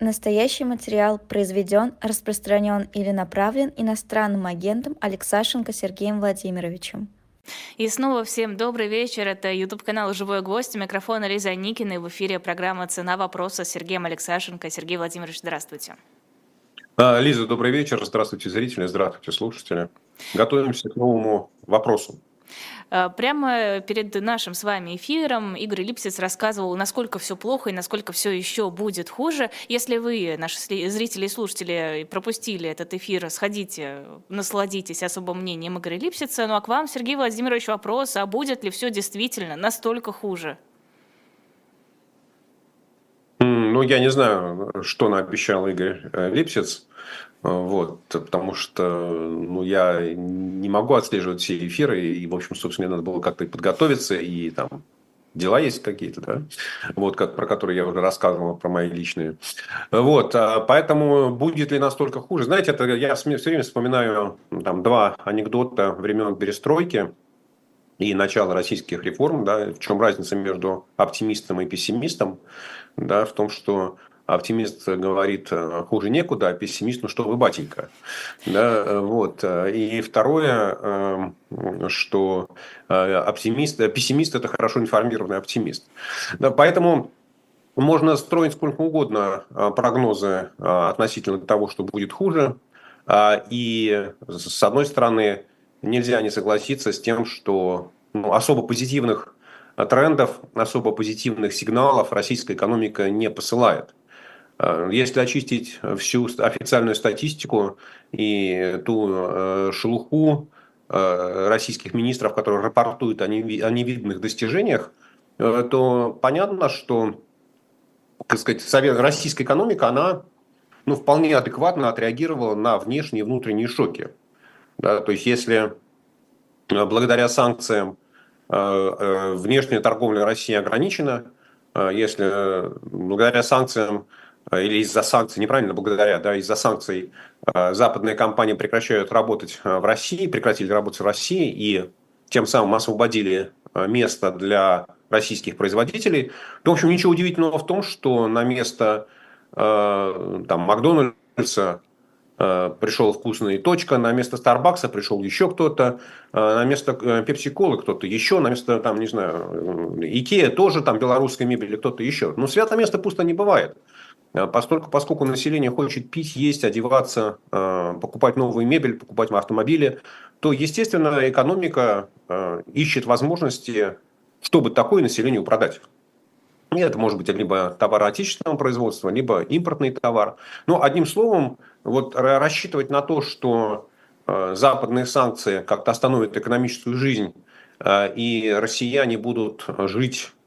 Настоящий материал произведен, распространен или направлен иностранным агентом Алексашенко Сергеем Владимировичем. И снова всем добрый вечер. Это YouTube-канал «Живой гвоздь». У микрофона Лиза Никина. И в эфире программа «Цена вопроса» с Сергеем Алексашенко. Сергей Владимирович, здравствуйте. А, Лиза, добрый вечер. Здравствуйте, зрители. Здравствуйте, слушатели. Готовимся к новому вопросу. Э, прямо перед нашим с вами эфиром Игорь Липсец рассказывал, насколько все плохо и насколько все еще будет хуже. Если вы, наши зрители и слушатели, пропустили этот эфир, сходите, насладитесь особым мнением Игоря Липсица. Ну а к вам, Сергей Владимирович, вопрос, а будет ли все действительно настолько хуже? Ну, я не знаю, что наобещал Игорь э, Липсец. Вот, потому что ну, я не могу отслеживать все эфиры, и, в общем, собственно, мне надо было как-то подготовиться, и там дела есть какие-то, да, вот, как, про которые я уже рассказывал, про мои личные. Вот, а поэтому будет ли настолько хуже? Знаете, это я все время вспоминаю там два анекдота времен перестройки и начала российских реформ, да, в чем разница между оптимистом и пессимистом, да, в том, что оптимист говорит, э, хуже некуда, а пессимист, ну что вы, батенька. Да, э, вот. И второе, эм, что э, оптимист, пессимист – это хорошо информированный оптимист. Да, поэтому можно строить сколько угодно прогнозы относительно того, что будет хуже. И, с одной стороны, нельзя не согласиться с тем, что ну, особо позитивных трендов, особо позитивных сигналов российская экономика не посылает. Э, если очистить всю официальную статистику и ту э, шелуху э, российских министров, которые рапортуют о невиданных достижениях, то понятно, что так сказать, российская экономика, она ну, вполне адекватно отреагировала на внешние и внутренние шоки. Да, то есть, если благодаря санкциям внешняя торговля России ограничена, если благодаря санкциям Э, или из-за санкций, неправильно, благодаря, да, из-за санкций э, западные компании прекращают работать э, в России, прекратили работать в России и тем самым освободили место для российских производителей, то, в общем, ничего удивительного в том, что на место там, Макдональдса пришел вкусный точка, на место Старбакса пришел еще кто-то, на место Пепси Колы кто-то еще, на место, там, не знаю, Икея тоже, там, белорусской мебели кто-то еще. Но свято место пусто не бывает. Э, поскольку, поскольку население хочет пить, есть, одеваться, э, покупать новую мебель, покупать автомобили, то, естественно, экономика э, ищет возможности, чтобы такое населению продать. И это может быть либо товар отечественного производства, либо импортный товар. Но одним словом, вот рассчитывать на то, что западные санкции как-то остановят экономическую жизнь, и россияне будут жить Э,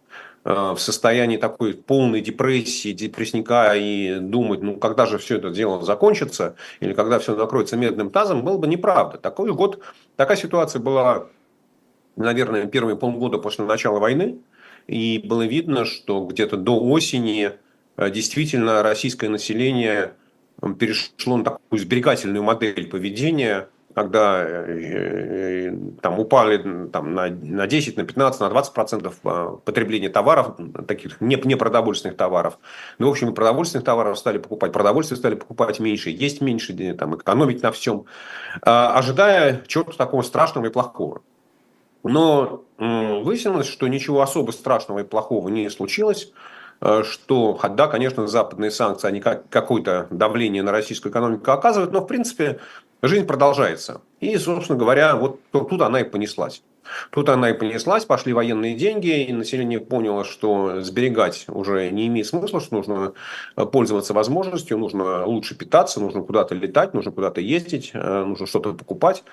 в состоянии такой полной депрессии, депрессника и думать, ну, когда же все это дело закончится, или когда все накроется медным тазом, было бы неправда. Такой год, такая ситуация была, наверное, первые полгода после начала войны, и было видно, что где-то до осени э, действительно российское население перешло на такую сберегательную модель поведения, когда э, э, там упали там, на, на 10, на 15, на 20 процентов а, потребления товаров, таких не, не продовольственных товаров. Ну, в общем, продовольственных товаров стали покупать, продовольствие стали покупать меньше, есть меньше, там, экономить на всем, а, ожидая чего-то такого страшного и плохого. Но выяснилось, что ничего особо страшного и плохого не случилось э, что, да, конечно, западные санкции, они как, какое-то давление на российскую экономику оказывают, но, в принципе, жизнь продолжается. И, собственно говоря, вот тут она и понеслась. Тут она и понеслась, пошли военные деньги, и население поняло, что сберегать уже не имеет смысла, что нужно пользоваться возможностью, нужно лучше питаться, нужно куда-то летать, нужно куда-то ездить, э, нужно что-то покупать.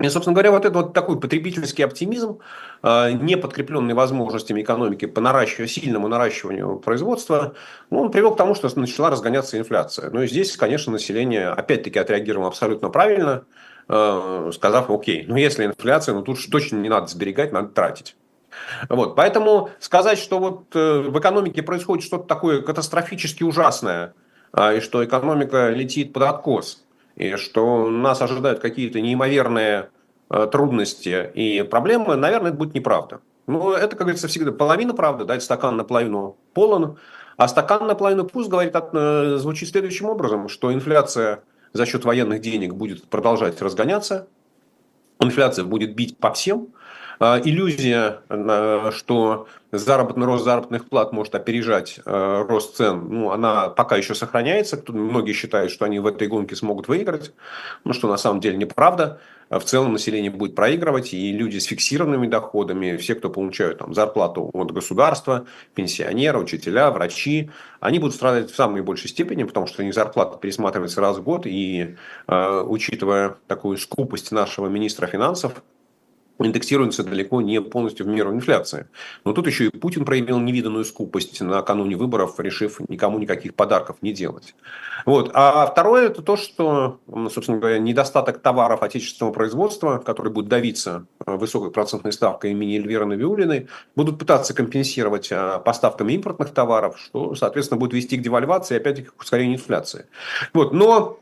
И, собственно говоря, вот этот вот такой потребительский оптимизм, а, не подкрепленный возможностями экономики по наращиванию, сильному наращиванию производства, ну, он привел к тому, что начала разгоняться инфляция. Ну и здесь, конечно, население опять-таки отреагировало абсолютно правильно, а, сказав, окей, ну если инфляция, ну тут точно не надо сберегать, надо тратить. Вот, поэтому сказать, что вот э, в экономике происходит что-то такое катастрофически ужасное, а, и что экономика летит под откос – и что нас ожидают какие-то неимоверные э, трудности и проблемы, наверное, это будет неправда. Но это, как говорится, всегда половина правды, да, это стакан наполовину полон, А стакан наполовину пуст говорит, звучит следующим образом, что инфляция за счет военных денег будет продолжать разгоняться, инфляция будет бить по всем, иллюзия, что заработный рост заработных плат может опережать э, рост цен, ну, она пока еще сохраняется. Многие считают, что они в этой гонке смогут выиграть, ну, что на самом деле неправда. В целом население будет проигрывать, и люди с фиксированными доходами, все, кто получают там, зарплату от государства, пенсионеры, учителя, врачи, они будут страдать в самой большей степени, потому что у них зарплата пересматривается раз в год, и э, учитывая такую скупость нашего министра финансов, индексируется далеко не полностью в меру инфляции. Но тут еще и Путин проявил невиданную скупость накануне выборов, решив никому никаких подарков не делать. Вот. А второе это то, что, собственно говоря, недостаток товаров отечественного производства, который будет давиться э, высокой процентной ставкой имени Эльвиры Навиулиной, будут пытаться компенсировать э, поставками импортных товаров, что, соответственно, будет вести к девальвации и опять-таки к ускорению инфляции. Вот. Но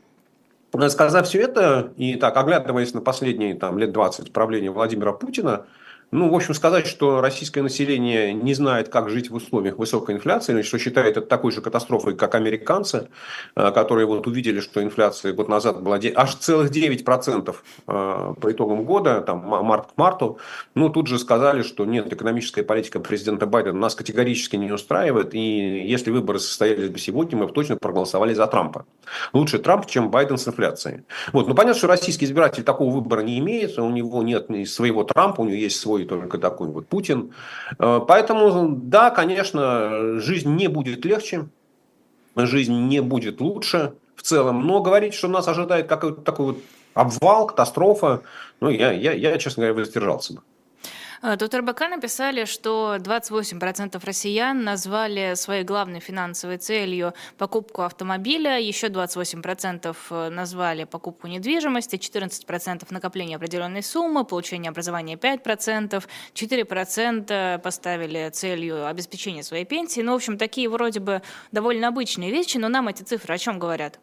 Сказав все это, и так, оглядываясь на последние там, лет 20 правления Владимира Путина, ну, в общем, сказать, что российское население не знает, как жить в условиях высокой инфляции, или что считает это такой же катастрофой, как американцы, э, которые вот увидели, что инфляция год назад была аж целых 9% э, по итогам года, там, март к марту, ну, тут же сказали, что нет, экономическая политика президента Байдена нас категорически не устраивает, и если выборы состоялись бы сегодня, мы бы точно проголосовали за Трампа. Лучше Трамп, чем Байден с инфляцией. Вот, ну, понятно, что российский избиратель такого выбора не имеет, у него нет своего Трампа, у него есть свой только такой вот Путин. Э, поэтому, да, конечно, жизнь не будет легче, жизнь не будет лучше в целом, но говорить, что нас ожидает какой-то такой вот обвал, катастрофа, ну, я, я, я честно говоря, воздержался бы. Э, тут РБК написали, что 28% россиян назвали своей главной финансовой целью покупку автомобиля, еще 28% э, назвали покупку недвижимости, 14% накопление определенной суммы, получение образования 5%, 4% поставили целью обеспечения своей пенсии. Ну, в общем, такие вроде бы довольно обычные вещи, но нам эти цифры о чем говорят?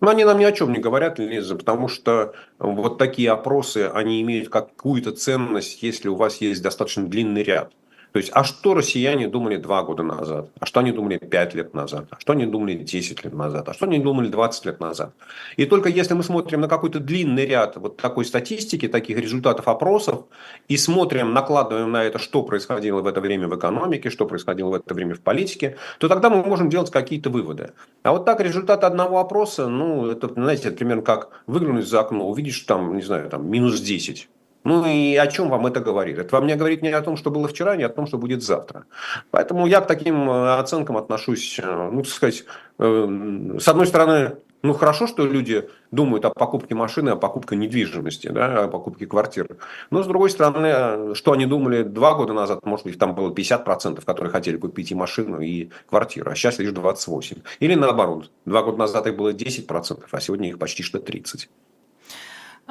Но они нам ни о чем не говорят, Лиза, потому что вот такие опросы, они имеют какую-то ценность, если у вас есть достаточно длинный ряд. То есть, а что россияне думали два года назад? А что они думали пять лет назад? А что они думали 10 лет назад? А что они думали 20 лет назад? И только если мы смотрим на какой-то длинный ряд вот такой статистики, таких результатов опросов, и смотрим, накладываем на это, что происходило в это время в экономике, что происходило в это время в политике, то тогда мы можем делать какие-то выводы. А вот так результаты одного опроса, ну, это, знаете, это примерно как выглянуть за окно, увидишь там, не знаю, там минус 10. Ну и о чем вам это говорит? Это вам не говорит не о том, что было вчера, не о том, что будет завтра. Поэтому я к таким э, оценкам отношусь, э, ну, так сказать, э, с одной стороны, ну, хорошо, что люди думают о покупке машины, о покупке недвижимости, да, о покупке квартиры. Но, с другой стороны, что они думали два года назад, может быть, там было 50%, которые хотели купить и машину, и квартиру, а сейчас лишь 28%. Или наоборот, два года назад их было 10%, а сегодня их почти что 30%.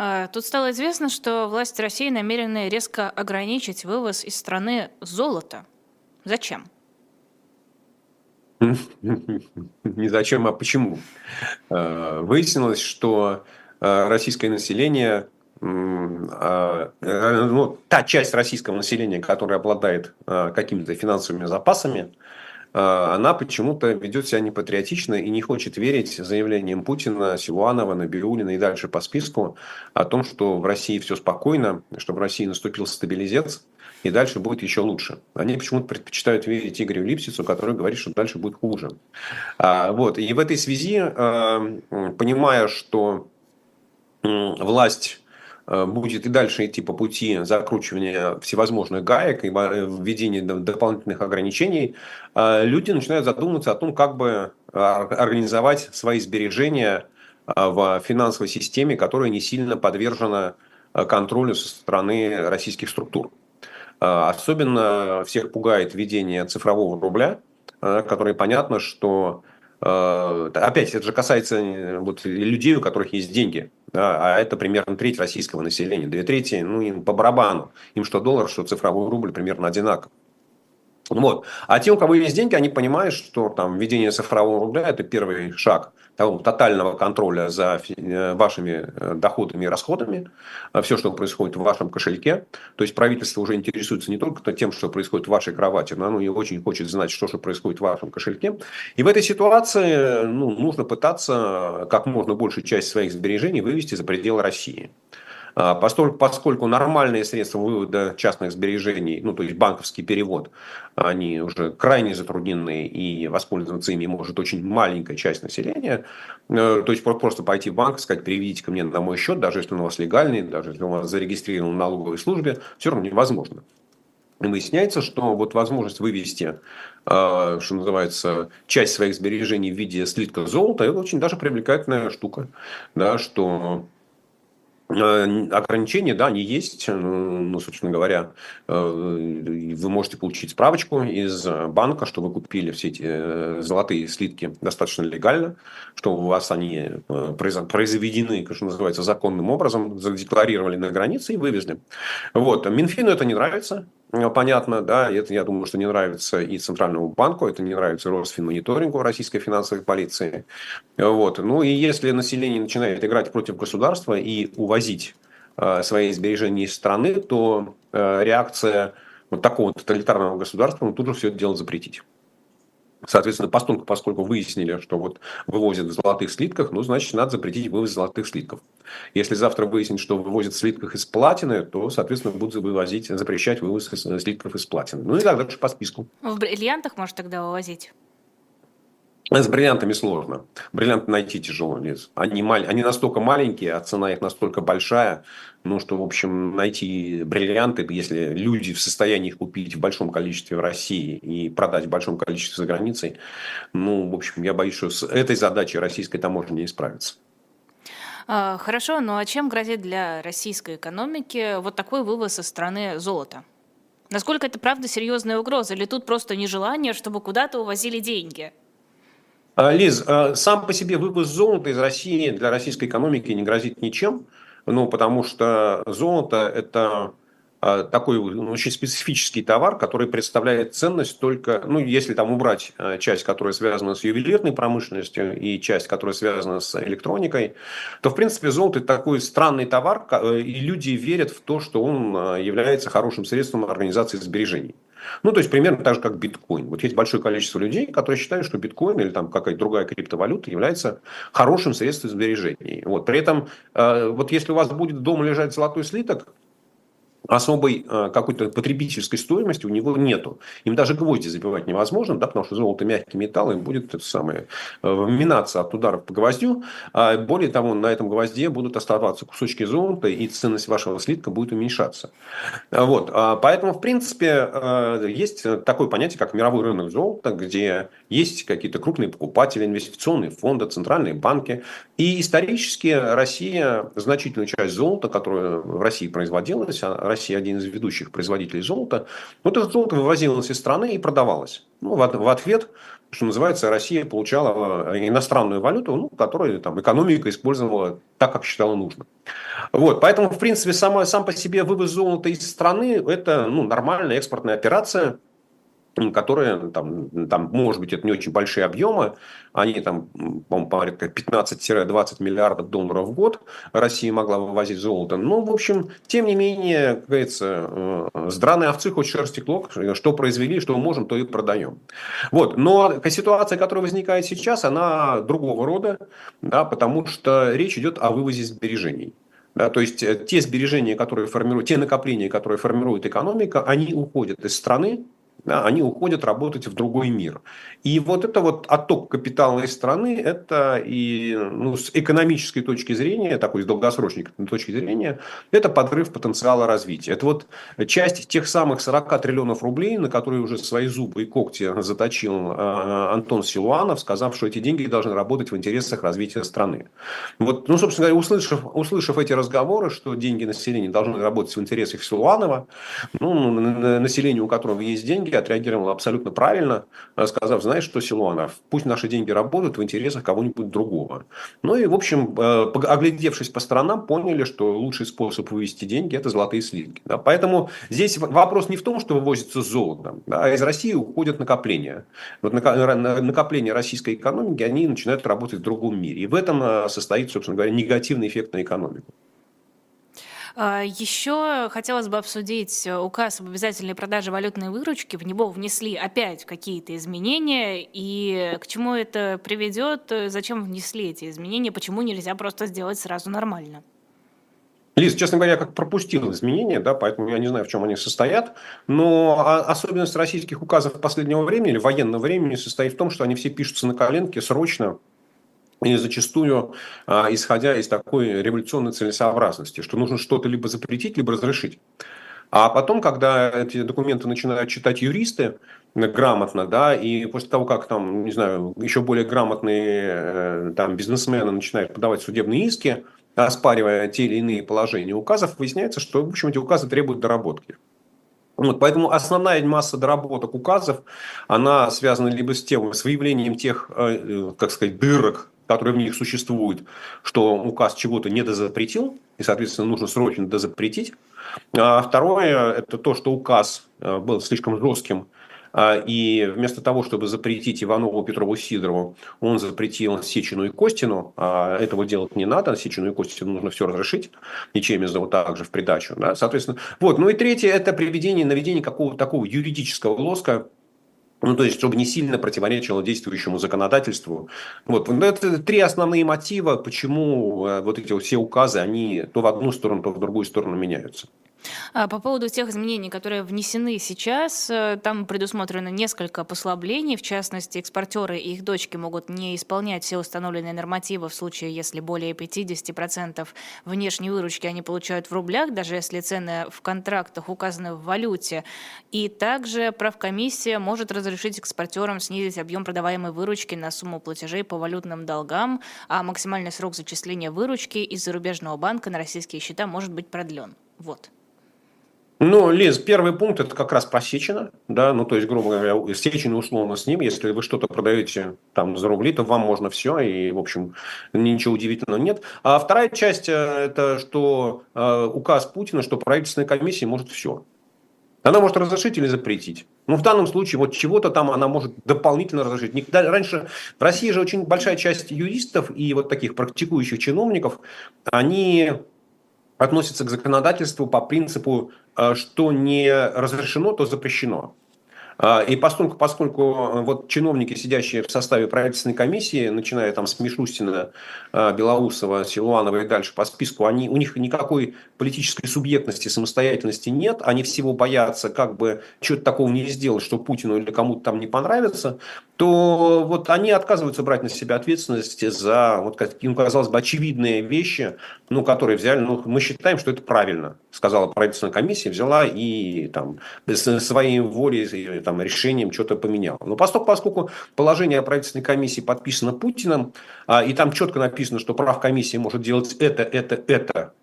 А, тут стало известно, что власти России намерены резко ограничить вывоз из страны золота. Зачем? Не зачем, а почему. А, выяснилось, что а, российское население, ну, та часть российского населения, которая обладает какими-то финансовыми запасами, она почему-то ведет себя непатриотично и не хочет верить заявлениям Путина, Силуанова, Набиулина и дальше по списку о том, что в России все спокойно, что в России наступил стабилизец, и дальше будет еще лучше. Они почему-то предпочитают верить Игорю Липсицу, который говорит, что дальше будет хуже. А, вот. И в этой связи, а, понимая, что власть будет и дальше идти по пути закручивания всевозможных гаек и э, введения дополнительных ограничений, э, люди начинают задумываться о том, как бы организовать свои сбережения в финансовой системе, которая не сильно подвержена контролю со стороны российских структур. Особенно всех пугает введение цифрового рубля, который понятно, что опять это же касается вот людей, у которых есть деньги да, а это примерно треть российского населения. Две трети, ну, им по барабану. Им что доллар, что цифровой рубль примерно одинаково. Вот. А те, у кого есть деньги, они понимают, что там введение цифрового рубля – это первый шаг того тотального контроля за э, вашими э, доходами и расходами, э, все, что происходит в вашем кошельке. То есть правительство уже интересуется не только тем, что происходит в вашей кровати, но оно и очень хочет знать, что же происходит в вашем кошельке. И в этой ситуации ну, нужно пытаться как можно большую часть своих сбережений вывести за пределы России. А, поскольку, поскольку нормальные средства вывода частных сбережений, ну то есть банковский перевод, они уже крайне затруднены и воспользоваться ими может очень маленькая часть населения. Э, то есть просто пойти в банк сказать, переведите ко мне на мой счет, даже если он у вас легальный, даже если он у вас зарегистрирован в налоговой службе, все равно невозможно. И выясняется, что вот возможность вывести, э, что называется, часть своих сбережений в виде слитка золота, это очень даже привлекательная штука. Да, что ограничения, да, они есть. Ну, собственно говоря, э, вы можете получить справочку из банка, что вы купили все эти э, золотые слитки достаточно легально, что у вас они произведены, как называется, законным образом, задекларировали на границе и вывезли. Вот. Минфину это не нравится. Э, понятно, да, это, я думаю, что не нравится и Центральному банку, это не нравится Росфинмониторингу российской финансовой полиции. Вот. Ну и если население начинает играть против государства и увозить э, свои сбережения из страны, то э, реакция вот такого тоталитарного государства ну, тут же все это дело запретить. Соответственно, поскольку, поскольку выяснили, что вот вывозят в золотых слитках, ну, значит, надо запретить вывоз золотых слитков. Если завтра выяснить, что вывозят в слитках из платины, то, соответственно, будут вывозить, запрещать вывоз слитков из платины. Ну и так дальше по списку. В бриллиантах, может, тогда вывозить? С бриллиантами сложно. Бриллианты найти тяжело, Лиз. Они, мал... они настолько маленькие, а цена их настолько большая, ну, что, в общем, найти бриллианты, если люди в состоянии их купить в большом количестве в России и продать в большом количестве за границей, ну, в общем, я боюсь, что с этой задачей российской таможни не справится. А, хорошо, ну а чем грозит для российской экономики вот такой вывоз из страны золота? Насколько это правда серьезная угроза? Или тут просто нежелание, чтобы куда-то увозили деньги? А, Лиз, а, сам по себе вывоз золота из России для российской экономики не грозит ничем, ну, потому что золото – это а, такой ну, очень специфический товар, который представляет ценность только, ну, если там убрать часть, которая связана с ювелирной промышленностью и часть, которая связана с электроникой, то, в принципе, золото – это такой странный товар, и люди верят в то, что он является хорошим средством организации сбережений. Ну, то есть, примерно так же, как биткоин. Вот есть большое количество людей, которые считают, что биткоин или там какая-то другая криптовалюта является хорошим средством сбережений. Вот. При этом, э, вот если у вас будет дома лежать золотой слиток, особой э, какой-то потребительской стоимости у него нету. Им даже гвозди забивать невозможно, да, потому что золото мягкий металл, им будет это самое, э, вминаться от ударов по гвоздю. А более того, на этом гвозде будут оставаться кусочки золота, и ценность вашего слитка будет уменьшаться. Вот. А поэтому, в принципе, э, есть такое понятие, как мировой рынок золота, где есть какие-то крупные покупатели, инвестиционные фонды, центральные банки. И исторически Россия значительную часть золота, которую в России производилась, а Россия один из ведущих производителей золота, вот это золото вывозилось из страны и продавалось. Ну, в, ответ, что называется, Россия получала э, иностранную валюту, ну, которую там, экономика использовала так, как считала нужно. Вот, поэтому, в принципе, сама, сам по себе вывоз золота из страны – это ну, нормальная экспортная операция, которые там, там, может быть, это не очень большие объемы, они там, по-моему, порядка 15-20 миллиардов долларов в год Россия могла вывозить золото. Но, в общем, тем не менее, как говорится, э, драной овцы хоть шерсти клок, что произвели, что можем, то и продаем. Вот. Но ситуация, которая возникает сейчас, она другого рода, да, потому что речь идет о вывозе сбережений. Да, то есть э, те сбережения, которые формируют, те накопления, которые формирует экономика, они уходят из страны, да, они уходят работать в другой мир. И вот это вот отток капитала из страны, это и ну, с экономической точки зрения, такой с долгосрочной точки зрения, это подрыв потенциала развития. Это вот часть тех самых 40 триллионов рублей, на которые уже свои зубы и когти заточил э, Антон Силуанов, сказав, что эти деньги должны работать в интересах развития страны. Вот, ну, собственно говоря, услышав, услышав эти разговоры, что деньги населения должны работать в интересах Силуанова, ну, населению, у которого есть деньги, Норвегия отреагировала абсолютно правильно, сказав, знаешь что, Силуанов, пусть наши деньги работают в интересах кого-нибудь другого. Ну и, в общем, оглядевшись по сторонам, поняли, что лучший способ вывести деньги – это золотые слитки. Да? Поэтому здесь вопрос не в том, что вывозится золото, да, а из России уходят накопления. Вот накопления российской экономики, они начинают работать в другом мире. И в этом состоит, собственно говоря, негативный эффект на экономику. А, Еще хотелось бы обсудить э, указ об обязательной продаже валютной выручки. В него внесли опять какие-то изменения. И к чему это приведет? Зачем внесли эти изменения? Почему нельзя просто сделать сразу нормально? Лиз, честно говоря, я как пропустил изменения, да, поэтому я не знаю, в чем они состоят. Но особенность российских указов последнего времени или военного времени состоит в том, что они все пишутся на коленке срочно, и зачастую а, исходя из такой революционной целесообразности, что нужно что-то либо запретить, либо разрешить. А потом, когда эти документы начинают читать юристы грамотно, да, и после того, как там, не знаю, еще более грамотные э, там бизнесмены начинают подавать судебные иски, оспаривая те или иные положения указов, выясняется, что, в общем, эти указы требуют доработки. Вот, поэтому основная масса доработок указов, она связана либо с тем, с выявлением тех, э, э, как сказать, дырок, которые в них существуют, что указ чего-то не дозапретил, и, соответственно, нужно срочно дозапретить. А второе – это то, что указ э, был слишком жестким а, и вместо того, чтобы запретить Иванову, Петрову, Сидорову, он запретил Сечину и Костину. А этого делать не надо. Сечину и Костину нужно все разрешить. И Чемизову также в придачу. Да? Соответственно, вот. Ну и третье – это приведение, наведение какого-то такого юридического лоска ну, то есть, чтобы не сильно противоречило действующему законодательству. Вот. Это три основные мотива, почему э, вот эти все указы, они то в одну сторону, то в другую сторону меняются. А, по поводу тех изменений, которые внесены сейчас, э, там предусмотрено несколько послаблений. В частности, экспортеры и их дочки могут не исполнять все установленные нормативы в случае, если более 50% внешней выручки они получают в рублях, даже если цены в контрактах указаны в валюте. И также правкомиссия может разрешить экспортерам снизить объем продаваемой выручки на сумму платежей по валютным долгам, а максимальный срок зачисления выручки из зарубежного банка на российские счета может быть продлен. Вот. Ну, Лиз, первый пункт это как раз про Сечина, да, ну, то есть, грубо говоря, Сечина условно с ним, если вы что-то продаете там за рубли, то вам можно все, и, в общем, ничего удивительного нет. А вторая часть, э, это что э, указ Путина, что правительственная комиссия может все. Она может разрешить или запретить. Ну, в данном случае, вот чего-то там она может дополнительно разрешить. Никогда, раньше в России же очень большая часть юристов и вот таких практикующих чиновников, они относятся к законодательству по принципу, э, что не разрешено, то запрещено. А, и поскольку, поскольку э, вот чиновники, сидящие в составе правительственной комиссии, начиная там с Мишустина, э, Белоусова, Силуанова и дальше по списку, они, у них никакой политической субъектности, самостоятельности нет, они всего боятся как бы что-то такого не сделать, что Путину или кому-то там не понравится, то вот они отказываются брать на себя ответственность за, вот, как им казалось бы, очевидные вещи, ну, которые взяли, ну, мы считаем, что это правильно, сказала правительственная комиссия, взяла и там своей волей, там, решением что-то поменяла. Но поскольку, поскольку положение правительственной комиссии подписано Путиным, а, и там четко написано, что прав комиссии может делать это, это, это,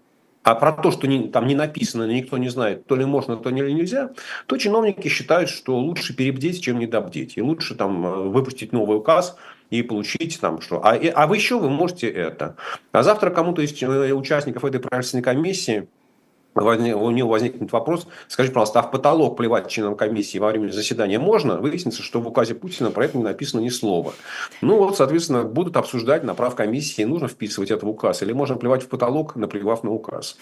а про то, что не, там не написано, никто не знает, то ли можно, то ли нельзя, то чиновники считают, что лучше перебдеть, чем недобдеть. И лучше там э, выпустить новый указ и получить там что. А, а вы еще вы можете это. А завтра кому-то из э, участников этой правительственной комиссии у него возникнет вопрос, скажите, пожалуйста, а в потолок плевать членам комиссии во время заседания можно? Выяснится, что в указе Путина про это не написано ни слова. Ну вот, соответственно, будут обсуждать на прав комиссии, нужно вписывать это в указ, или можно плевать в потолок, наплевав на указ.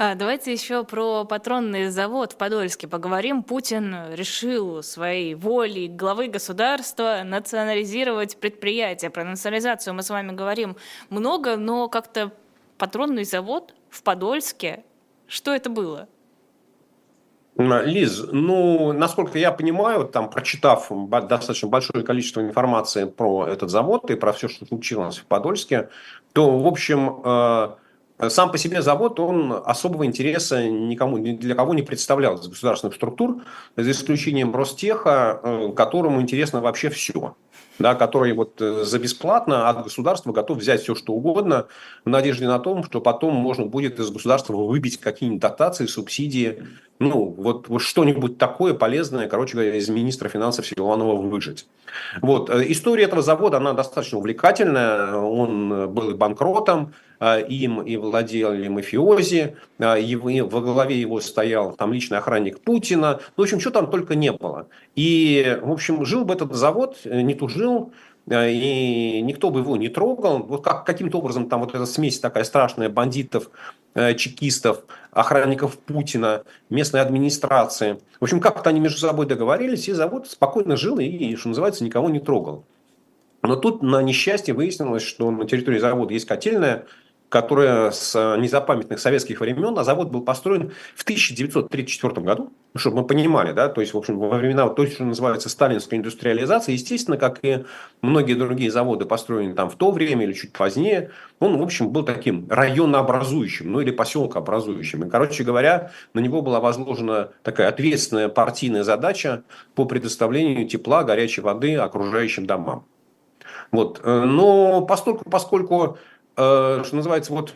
А, давайте еще про патронный завод в Подольске поговорим. Путин решил своей волей главы государства национализировать предприятие. Про национализацию мы с вами говорим много, но как-то патронный завод в Подольске. Что это было? Лиз, ну, насколько я понимаю, там, прочитав достаточно большое количество информации про этот завод и про все, что случилось в Подольске, то, в общем, э, сам по себе завод, он особого интереса никому, ни для кого не представлял из государственных структур, за исключением Ростеха, э, которому интересно вообще все да, который вот э, за бесплатно от государства готов взять все, что угодно, в надежде на том, что потом можно будет из государства выбить какие-нибудь дотации, субсидии ну, вот, вот что-нибудь такое полезное, короче говоря, из министра финансов Силуанова выжить. Вот. Э, история этого завода, она достаточно увлекательная. Он был банкротом, э, им и владели мафиози, э, и во главе его стоял там личный охранник Путина. Ну, в общем, что там только не было. И, в общем, жил бы этот завод, не тужил, и никто бы его не трогал. Вот как, каким-то образом там вот эта смесь такая страшная бандитов, чекистов, охранников Путина, местной администрации. В общем, как-то они между собой договорились, и завод спокойно жил и, что называется, никого не трогал. Но тут на несчастье выяснилось, что на территории завода есть котельная, которая с э, незапамятных советских времен, а завод был построен в 1934 году, чтобы мы понимали, да, то есть, в общем, во времена то, что называется сталинской индустриализации, естественно, как и многие другие заводы, построенные там в то время или чуть позднее, он, в общем, был таким районообразующим, ну или поселкообразующим. И, короче говоря, на него была возложена такая ответственная партийная задача по предоставлению тепла, горячей воды окружающим домам. Вот. Э, но поскольку, поскольку Э, что называется, вот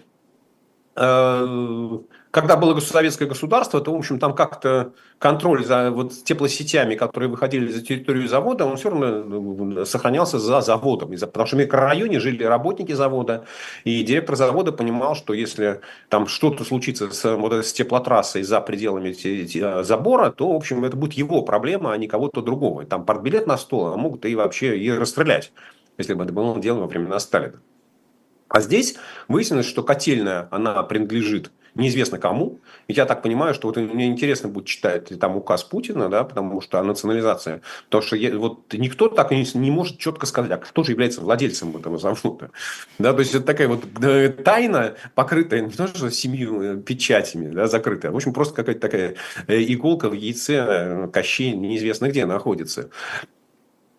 э, когда было советское государство, то, в общем, там как-то контроль за вот теплосетями, которые выходили за территорию завода, он все равно э, сохранялся за заводом. Потому что в микрорайоне жили работники завода, и директор завода понимал, что если там что-то случится с, вот, с теплотрассой за пределами забора, то, в общем, это будет его проблема, а не кого-то другого. Там портбилет на стол, а могут и вообще и расстрелять, если бы это было дело во времена Сталина. А здесь выяснилось, что котельная, она принадлежит неизвестно кому. Ведь я так понимаю, что вот мне интересно будет читать там указ Путина, да, потому что национализация. Потому что я, вот никто так не, не может четко сказать, а кто же является владельцем этого завода. Да, то есть это такая вот э, тайна, покрытая не то что семью э, печатями, да, закрытая. В общем, просто какая-то такая э, иголка в яйце Кощей неизвестно где находится.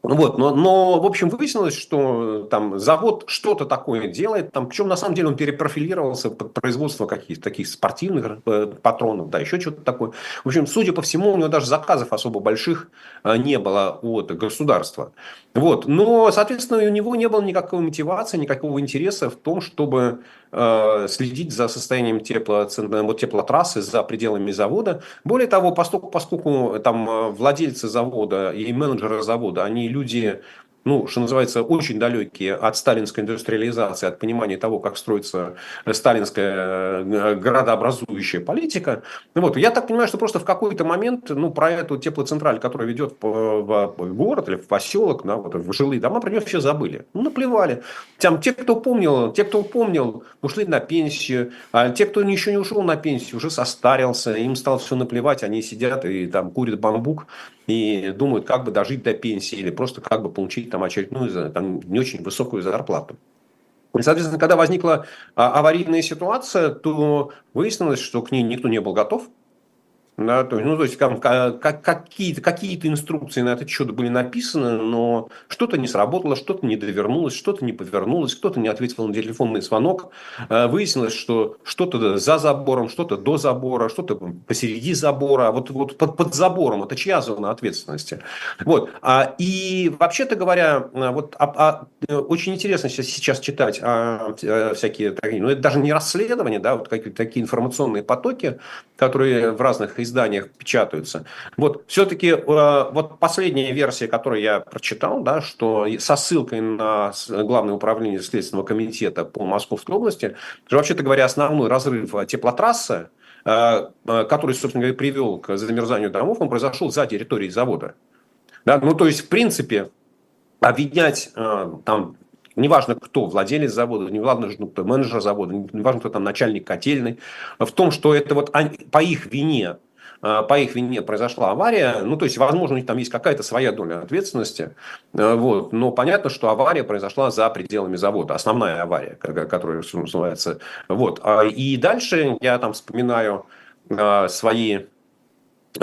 Вот, но, но, в общем, выяснилось, что там завод что-то такое делает, там, причем на самом деле он перепрофилировался под производство каких-то таких спортивных э, патронов, да, еще что-то такое. В общем, судя по всему, у него даже заказов особо больших э, не было от государства. Вот, но, соответственно, у него не было никакой мотивации, никакого интереса в том, чтобы э, следить за состоянием тепло, вот, теплотрассы за пределами завода. Более того, поскольку, поскольку там э, владельцы завода и менеджеры завода, они люди ну, что называется, очень далекие от сталинской индустриализации, от понимания того, как строится сталинская э, градообразующая политика. Вот. Я так понимаю, что просто в какой-то момент ну, про эту теплоцентраль, которая ведет в город или в поселок, да, вот, в жилые дома, про нее все забыли. Ну, наплевали. Там, те, кто помнил, те, кто помнил, ушли на пенсию, а те, кто еще не ушел на пенсию, уже состарился, им стало все наплевать, они сидят и там курят бамбук и думают, как бы дожить до пенсии или просто как бы получить там очередную там, не очень высокую зарплату. И, соответственно, когда возникла а, аварийная ситуация, то выяснилось, что к ней никто не был готов. Да, то, ну, то есть как, как, какие-то, какие-то инструкции на этот счет были написаны, но что-то не сработало, что-то не довернулось, что-то не повернулось, кто-то не ответил на телефонный звонок. Э, выяснилось, что что-то за забором, что-то до забора, что-то посереди забора, вот, вот под, под забором. Это чья зона ответственности? Вот. А, и вообще-то говоря, э, вот, а, а, э, очень интересно сейчас читать а, всякие такие, ну это даже не расследования, да, вот какие-то такие информационные потоки, которые в разных изданиях печатаются. Вот, все-таки э, вот последняя версия, которую я прочитал, да, что со ссылкой на Главное управление Следственного комитета по Московской области, вообще-то говоря, основной разрыв теплотрассы, э, э, который, собственно говоря, привел к замерзанию домов, он произошел за территорией завода. Да, ну, то есть, в принципе, обвинять там неважно кто, владелец завода, неважно кто менеджер завода, неважно кто там начальник котельной, в том, что это вот по их вине по их вине произошла авария, ну, то есть, возможно, у них там есть какая-то своя доля ответственности, а, вот, но понятно, что авария произошла за пределами завода, основная авария, которая называется, вот, а, и дальше я там вспоминаю свои,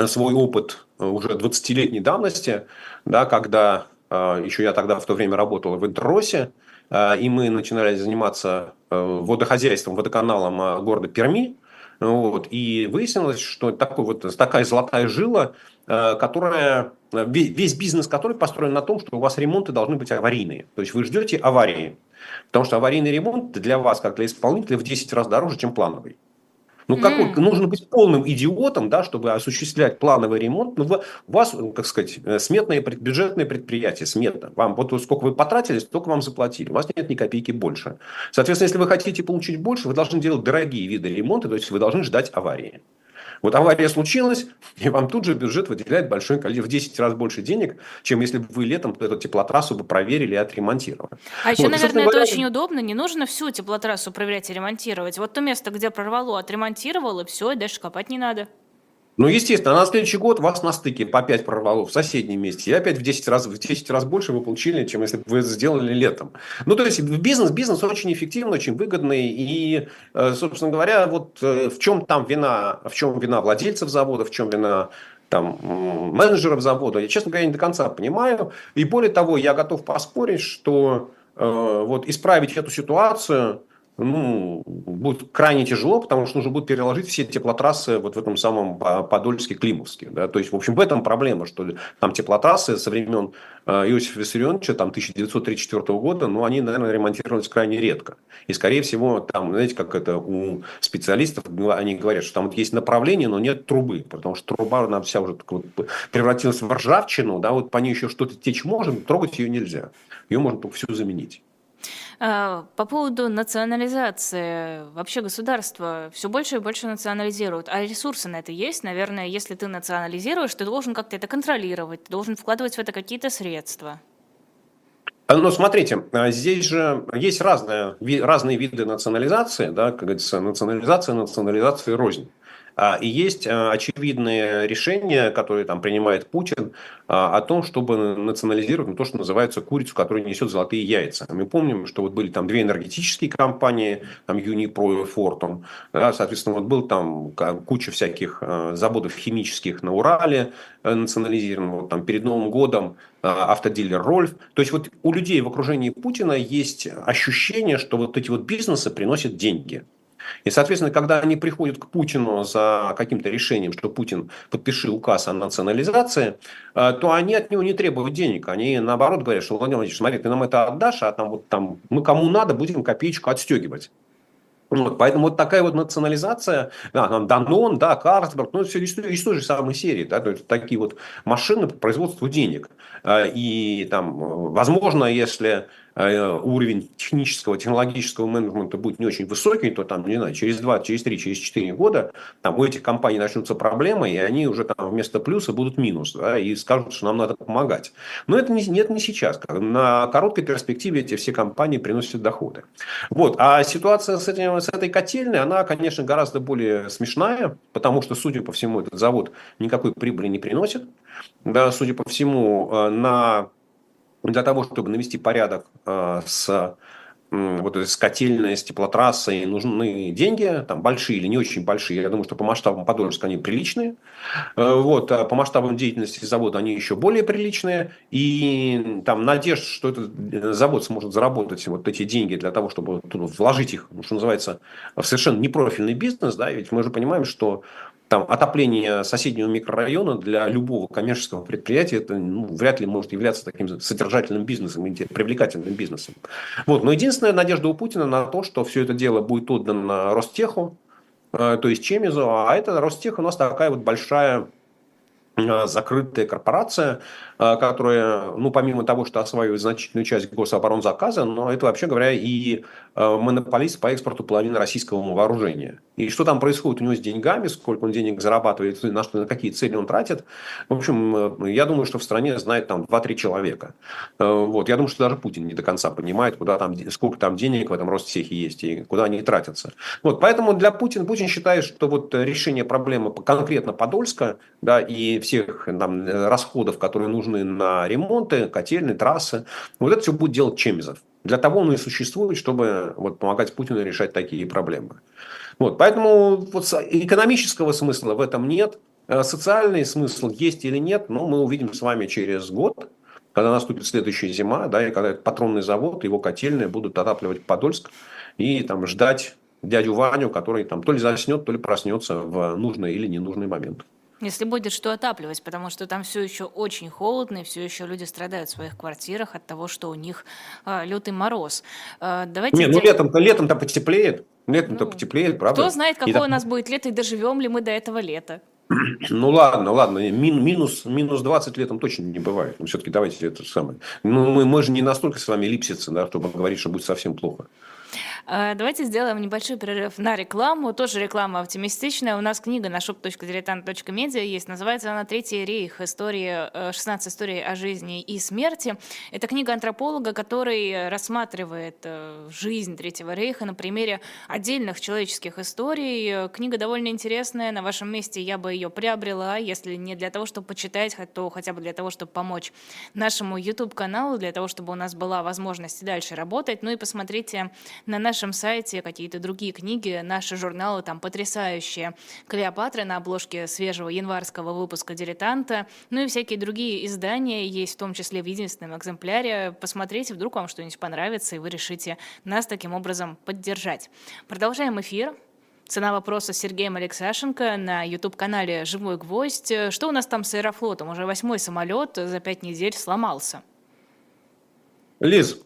свой опыт уже 20-летней давности, да, когда еще я тогда в то время работал в Интерросе, и мы начинали заниматься водохозяйством, водоканалом города Перми, вот. И выяснилось, что такой вот, такая золотая жила, э, которая, весь бизнес который построен на том, что у вас ремонты должны быть аварийные. То есть вы ждете аварии. Потому что аварийный ремонт для вас, как для исполнителя, в 10 раз дороже, чем плановый. Ну, какой, mm. нужно быть полным идиотом, да, чтобы осуществлять плановый ремонт. Ну, у вас, как сказать, э, сметное бюджетное предприятие, смета. Вам вот сколько вы потратили, столько вам заплатили. У вас нет ни копейки больше. Соответственно, если вы хотите получить больше, вы должны делать дорогие виды ремонта, то есть вы должны ждать аварии. Вот авария случилась, и вам тут же бюджет выделяет большое количество, в 10 раз больше денег, чем если бы вы летом эту теплотрассу бы проверили и отремонтировали. А еще, вот, наверное, это говоря... очень удобно, не нужно всю теплотрассу проверять и ремонтировать. Вот то место, где прорвало, отремонтировал, и все, и дальше копать не надо. Ну, естественно, а на следующий год вас на стыке по 5 прорвало в соседнем месте. И опять в 10 раз, в 10 раз больше вы получили, чем если бы вы сделали летом. Ну, то есть, бизнес, бизнес очень эффективный, очень выгодный. И, э, собственно говоря, вот э, в чем там вина, в чем вина владельцев завода, в чем вина там, менеджеров завода, я, честно говоря, не до конца понимаю. И более того, я готов поспорить, что э, вот исправить эту ситуацию ну, будет крайне тяжело, потому что нужно будет переложить все теплотрассы вот в этом самом Подольске-Климовске. Да? То есть, в общем, в этом проблема, что там теплотрассы со времен э, Иосифа Виссарионовича, там, 1934 года, ну, они, наверное, ремонтировались крайне редко. И, скорее всего, там, знаете, как это у специалистов, они говорят, что там вот есть направление, но нет трубы, потому что труба, она вся уже вот превратилась в ржавчину, да, вот по ней еще что-то течь может, трогать ее нельзя. Ее можно только всю заменить. А, по поводу национализации. Вообще государство все больше и больше национализирует. А ресурсы на это есть? Наверное, если ты национализируешь, ты должен как-то это контролировать, ты должен вкладывать в это какие-то средства. А, ну, смотрите, а, здесь же есть разные, разные виды национализации, да, как говорится, национализация, национализация рознь. А, и есть а, очевидные решения, которые там принимает Путин а, о том, чтобы национализировать ну, то, что называется курицу, которая несет золотые яйца. Мы помним, что вот были там две энергетические компании, там Юнипро и Фортум. Да, соответственно, вот был там куча всяких заводов химических на Урале э, национализирован. Вот там перед Новым годом автодилер Рольф. То есть вот у людей в окружении Путина есть ощущение, что вот эти вот бизнесы приносят деньги. И, соответственно, когда они приходят к Путину за каким-то решением, что Путин подпиши указ о национализации, э, то они от него не требуют денег. Они, наоборот, говорят, что, Владимир Владимирович, смотри, ты нам это отдашь, а там вот там мы кому надо будем копеечку отстегивать. Вот, поэтому вот такая вот национализация, да, там Данон, да, Карлсберг, ну, все из, из той же самой серии, да, то есть такие вот машины по производству денег. Э, и там, возможно, если Э, уровень технического, технологического менеджмента будет не очень высокий, то там, не знаю, через 2, через 3, через 4 года там у этих компаний начнутся проблемы, и они уже там вместо плюса будут минус, да, и скажут, что нам надо помогать. Но это не, нет, не сейчас. На короткой перспективе эти все компании приносят доходы. Вот. А ситуация с, этим, с этой котельной, она, конечно, гораздо более смешная, потому что, судя по всему, этот завод никакой прибыли не приносит. Да, судя по всему, э, на для того, чтобы навести порядок э, с вот этой с котельной, с теплотрассой нужны деньги, там большие или не очень большие. Я думаю, что по масштабам Подольска они приличные. Э, вот, а по масштабам деятельности завода они еще более приличные. И там надежда, что этот э, завод сможет заработать вот эти деньги для того, чтобы вложить их, что называется, в совершенно непрофильный бизнес. Да? Ведь мы же понимаем, что там, отопление соседнего микрорайона для любого коммерческого предприятия это ну, вряд ли может являться таким содержательным бизнесом, привлекательным бизнесом. Вот. Но единственная надежда у Путина на то, что все это дело будет отдано Ростеху, э, то есть Чемизу, а это Ростех у нас такая вот большая э, закрытая корпорация, э, которая, ну, помимо того, что осваивает значительную часть гособоронзаказа, но это, вообще говоря, и монополист по экспорту половины российского вооружения. И что там происходит у него с деньгами, сколько он денег зарабатывает, на, что, на какие цели он тратит. В общем, э, я думаю, что в стране знает там 2-3 человека. Э, вот. Я думаю, что даже Путин не до конца понимает, куда там, сколько там денег в этом Ростехе есть и куда они тратятся. Вот. Поэтому для Путина, Путин считает, что вот решение проблемы конкретно Подольска да, и всех там, расходов, которые нужны на ремонты, котельные, трассы, вот это все будет делать Чемизов. Для того он и существует, чтобы вот, помогать Путину решать такие проблемы. Вот, поэтому вот экономического смысла в этом нет. Э, социальный смысл есть или нет, но мы увидим с вами через год, когда наступит следующая зима, да, и когда патронный завод, его котельные будут отапливать Подольск и там ждать дядю Ваню, который там то ли заснет, то ли проснется в нужный или ненужный момент. Если будет что отапливать, потому что там все еще очень холодно, и все еще люди страдают в своих квартирах от того, что у них э, лютый мороз. Э, давайте Не, ну летом-то летом-то потеплеет. Летом-то ну, потеплеет, правда? Кто знает, какое и у нас будет лето, и доживем ли мы до этого лета. Ну ладно, ладно, Мин, минус, минус 20 летом точно не бывает. Но все-таки давайте это самое. Ну, мы, мы же не настолько с вами липсицы, да, чтобы говорить, что будет совсем плохо. А, давайте сделаем небольшой перерыв на рекламу. Тоже реклама оптимистичная. У нас книга на shop.diletant.media есть. Называется она «Третий рейх. Истории, 16 э, историй о жизни и смерти». Это книга антрополога, который рассматривает э, жизнь Третьего рейха на примере отдельных человеческих историй. Книга довольно интересная. На вашем месте я бы ее приобрела, если не для того, чтобы почитать, то хотя бы для того, чтобы помочь нашему YouTube-каналу, для того, чтобы у нас была возможность дальше работать. Ну и посмотрите на нашем сайте какие-то другие книги, наши журналы там потрясающие. Клеопатра на обложке свежего январского выпуска «Дилетанта», ну и всякие другие издания есть, в том числе в единственном экземпляре. Посмотрите, вдруг вам что-нибудь понравится, и вы решите нас таким образом поддержать. Продолжаем эфир. Цена вопроса с Сергеем Алексашенко на YouTube-канале «Живой гвоздь». Что у нас там с Аэрофлотом? Уже восьмой самолет за пять недель сломался. Лиз,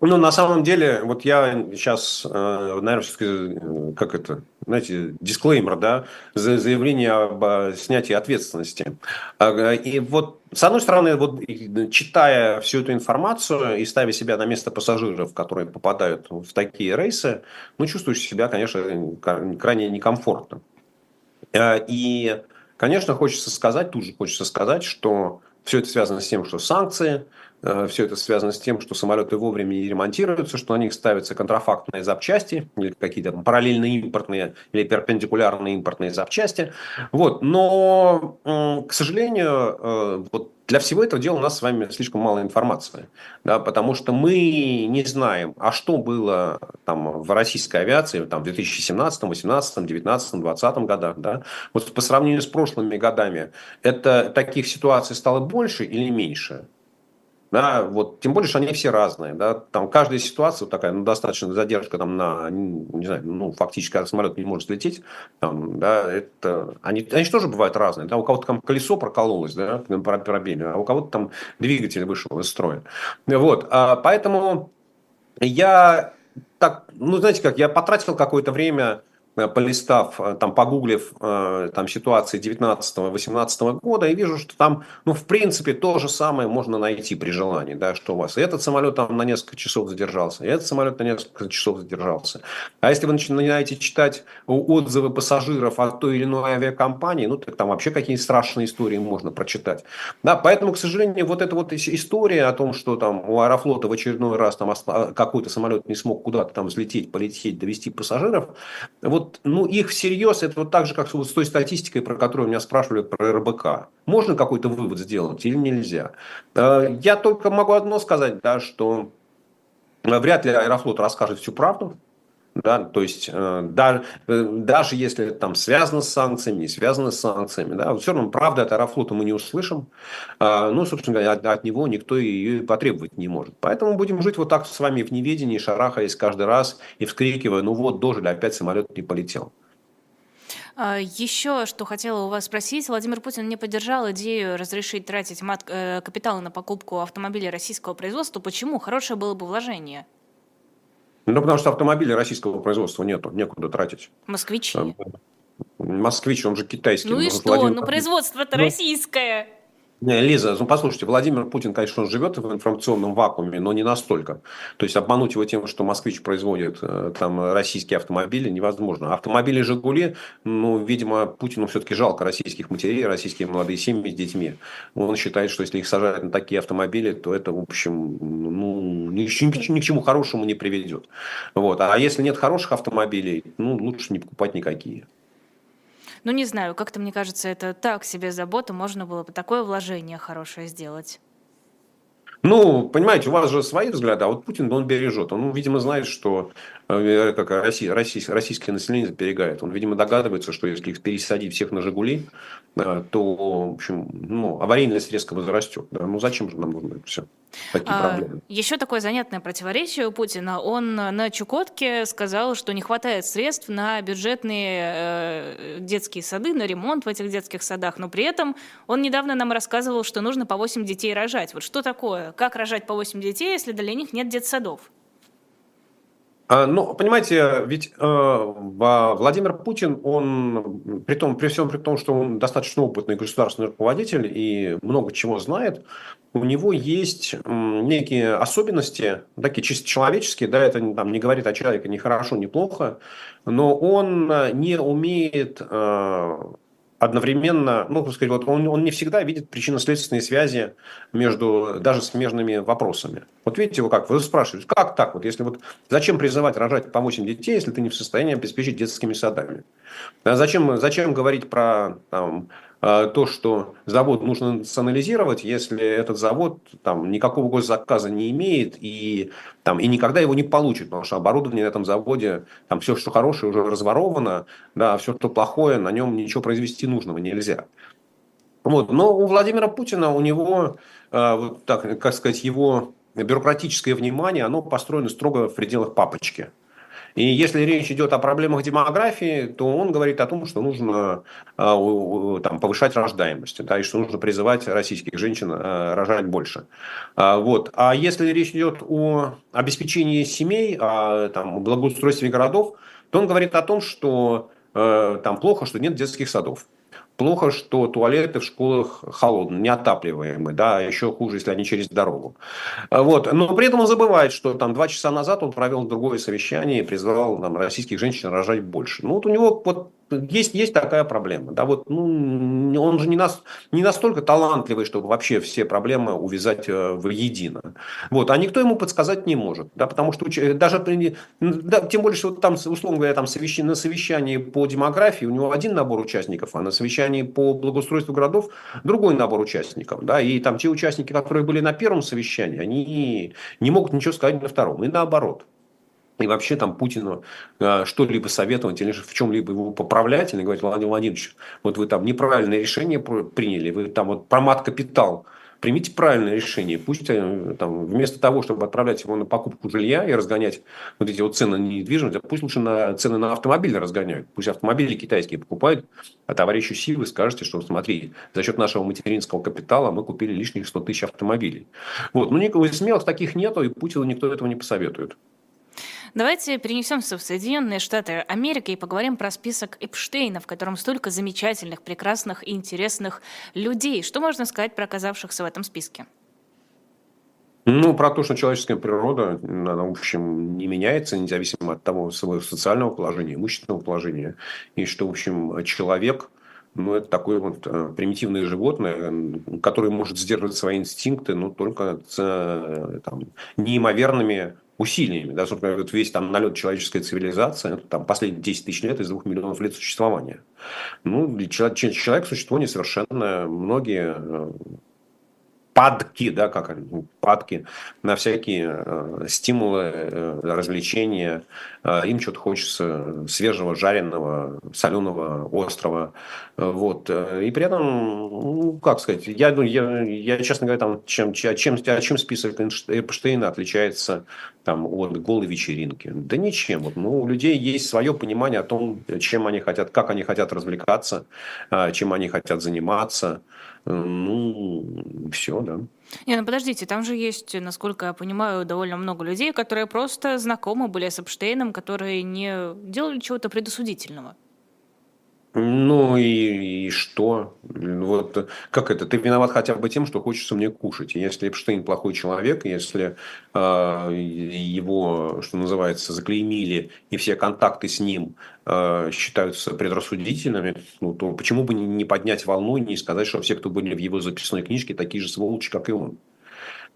ну, на самом деле, вот я сейчас, э, наверное, как это, знаете, дисклеймер, да, заявление об э, снятии ответственности. И вот, с одной стороны, вот читая всю эту информацию и ставя себя на место пассажиров, которые попадают в такие рейсы, ну, чувствуешь себя, конечно, крайне некомфортно. Э, и, конечно, хочется сказать, тут же хочется сказать, что все это связано с тем, что санкции – Э, Все это связано с тем, что самолеты вовремя не ремонтируются, что на них ставятся контрафактные запчасти или какие-то параллельные импортные или перпендикулярные импортные запчасти. Вот. Но, к сожалению, э, вот для всего этого дела у нас с вами слишком мало информации, да, потому что мы не знаем, а что было там в российской авиации там, в 2017, 2018, 2019, 2020 годах. Да. Вот по сравнению с прошлыми годами, это таких ситуаций стало больше или меньше? Да, вот, тем более, что они все разные. Да, там каждая ситуация вот такая, ну, достаточно задержка там на, не знаю, ну, фактически, когда самолет не может лететь, там, да, это, они, они тоже бывают разные. Да, у кого-то там колесо прокололось, да, пробили, а у кого-то там двигатель вышел из строя. Вот, а, поэтому я так, ну, знаете как, я потратил какое-то время полистав, э, там, погуглив э, там, ситуации 19-18 года, и вижу, что там, ну, в принципе, то же самое можно найти при желании, да, что у вас. И этот самолет там на несколько часов задержался, и этот самолет на несколько часов задержался. А если вы начинаете читать отзывы пассажиров от той или иной авиакомпании, ну, так там вообще какие страшные истории можно прочитать. Да, поэтому, к сожалению, вот эта вот история о том, что там у Аэрофлота в очередной раз там какой-то самолет не смог куда-то там взлететь, полететь, довести пассажиров, вот вот, ну, их всерьез, это вот так же, как с той статистикой, про которую меня спрашивали про РБК. Можно какой-то вывод сделать или нельзя? Я только могу одно сказать, да, что вряд ли Аэрофлот расскажет всю правду. Да, то есть э, даже, э, даже если это там связано с санкциями, не связано с санкциями, да, все равно правда от Аэрофлота мы не услышим. Э, ну, собственно говоря, от, от него никто ее потребовать не может. Поэтому будем жить вот так с вами в неведении, шарахаясь каждый раз и вскрикивая, ну вот, дожили, опять самолет не полетел. А, Еще что хотела у вас спросить. Владимир Путин не поддержал идею разрешить тратить мат капиталы на покупку автомобилей российского производства. Почему? Хорошее было бы вложение. Ну, потому что автомобилей российского производства нету, некуда тратить. Москвичи. Москвич, он же китайский. Ну и что? Владимир... Ну производство-то ну, российское. Не, Лиза, ну послушайте, Владимир Путин, конечно, он живет в информационном вакууме, но не настолько. То есть обмануть его тем, что москвич производит э, там российские автомобили, невозможно. Автомобили «Жигули», ну, видимо, Путину все-таки жалко российских матерей, российские молодые семьи с детьми. Он считает, что если их сажают на такие автомобили, то это, в общем, ну, ни, ни, ни к чему хорошему не приведет. Вот. А если нет хороших автомобилей, ну, лучше не покупать никакие. Ну, не знаю, как-то, мне кажется, это так себе забота, можно было бы такое вложение хорошее сделать. Ну, понимаете, у вас же свои взгляды, а вот Путин, он бережет. Он, видимо, знает, что как Россия, Россия, российское население берегает. Он, видимо, догадывается, что если их пересадить всех на «Жигули», э, то, в общем, ну, аварийность резко возрастет. Да? Ну, зачем же нам нужно это все? такие а, проблемы. Еще такое занятное противоречие у Путина. Он на Чукотке сказал, что не хватает средств на бюджетные э, детские сады, на ремонт в этих детских садах, но при этом он недавно нам рассказывал, что нужно по 8 детей рожать. Вот что такое? Как рожать по 8 детей, если для них нет детсадов? А, ну, понимаете, ведь э, Владимир Путин, он, при, том, при всем при том, что он достаточно опытный государственный руководитель и много чего знает, у него есть некие особенности, такие чисто человеческие, да, это там, не говорит о человеке ни хорошо, ни плохо, но он не умеет э, одновременно, ну, так сказать, вот он, он не всегда видит причинно-следственные связи между даже смежными вопросами. Вот видите, вы как, вы спрашиваете, как так вот, если вот, зачем призывать рожать по 8 детей, если ты не в состоянии обеспечить детскими садами? А зачем, зачем говорить про там, то, что завод нужно национализировать, если этот завод там, никакого госзаказа не имеет и, там, и никогда его не получит, потому что оборудование на этом заводе, там все, что хорошее, уже разворовано, да, все, что плохое, на нем ничего произвести нужного нельзя. Вот. Но у Владимира Путина, у него, а, вот так, как сказать, его бюрократическое внимание, оно построено строго в пределах папочки. И если речь идет о проблемах демографии, то он говорит о том, что нужно а, там, повышать рождаемость, да, и что нужно призывать российских женщин а, рожать больше. А, вот. А если речь идет о обеспечении семей, о там, благоустройстве городов, то он говорит о том, что там плохо, что нет детских садов. Плохо, что туалеты в школах холодные, неотапливаемые, да, еще хуже, если они через дорогу. Вот. Но при этом он забывает, что там два часа назад он провел другое совещание и призвал там, российских женщин рожать больше. Ну, вот у него вот есть, есть такая проблема. Да, вот, ну, он же не, нас, не настолько талантливый, чтобы вообще все проблемы увязать э, в едино. Вот, а никто ему подсказать не может. Да, потому что даже да, тем более, что там, условно говоря, там совещание, на совещании по демографии у него один набор участников, а на совещании по благоустройству городов другой набор участников. Да, и там те участники, которые были на первом совещании, они не могут ничего сказать на втором. И наоборот и вообще там Путину э, что-либо советовать или в чем-либо его поправлять, или говорить, Владимир Владимирович, вот вы там неправильное решение приняли, вы там вот про мат-капитал, примите правильное решение. Пусть э, там, вместо того, чтобы отправлять его на покупку жилья и разгонять вот эти вот цены на недвижимость, пусть лучше на цены на автомобили разгоняют. Пусть автомобили китайские покупают, а товарищу силы скажете, что смотри, за счет нашего материнского капитала мы купили лишних 100 тысяч автомобилей. Вот. Но никого смелых таких нету, и Путину никто этого не посоветует. Давайте перенесемся в Соединенные Штаты Америки и поговорим про список Эпштейна, в котором столько замечательных, прекрасных и интересных людей. Что можно сказать про оказавшихся в этом списке? Ну, про то, что человеческая природа, она, в общем, не меняется, независимо от того своего социального положения, имущественного положения. И что, в общем, человек, ну, это такое вот э, примитивное животное, которое может сдерживать свои инстинкты, но только с э, там, неимоверными усилиями. Да, собственно, вот весь там налет человеческой цивилизации, это там последние 10 тысяч лет из двух миллионов лет существования. Ну, человек, человек существо несовершенное. Многие э, падки, да, как падки на всякие э, стимулы, э, развлечения. Э, им что-то хочется свежего, жареного, соленого, острого. Вот. И при этом, ну, как сказать, я, ну, я, я честно говоря, там, чем, чем, чем список Эпштейна отличается там, от голой вечеринки? Да ничем. Вот, ну, у людей есть свое понимание о том, чем они хотят, как они хотят развлекаться, чем они хотят заниматься. Ну, все, да. Не, ну подождите, там же есть, насколько я понимаю, довольно много людей, которые просто знакомы были с Эпштейном, которые не делали чего-то предосудительного. Ну и, и что? Вот как это? Ты виноват хотя бы тем, что хочется мне кушать. Если Эпштейн плохой человек, если э, его, что называется, заклеймили, и все контакты с ним э, считаются предрассудительными, ну, то почему бы не поднять волну и не сказать, что все, кто были в его записной книжке, такие же сволочи, как и он?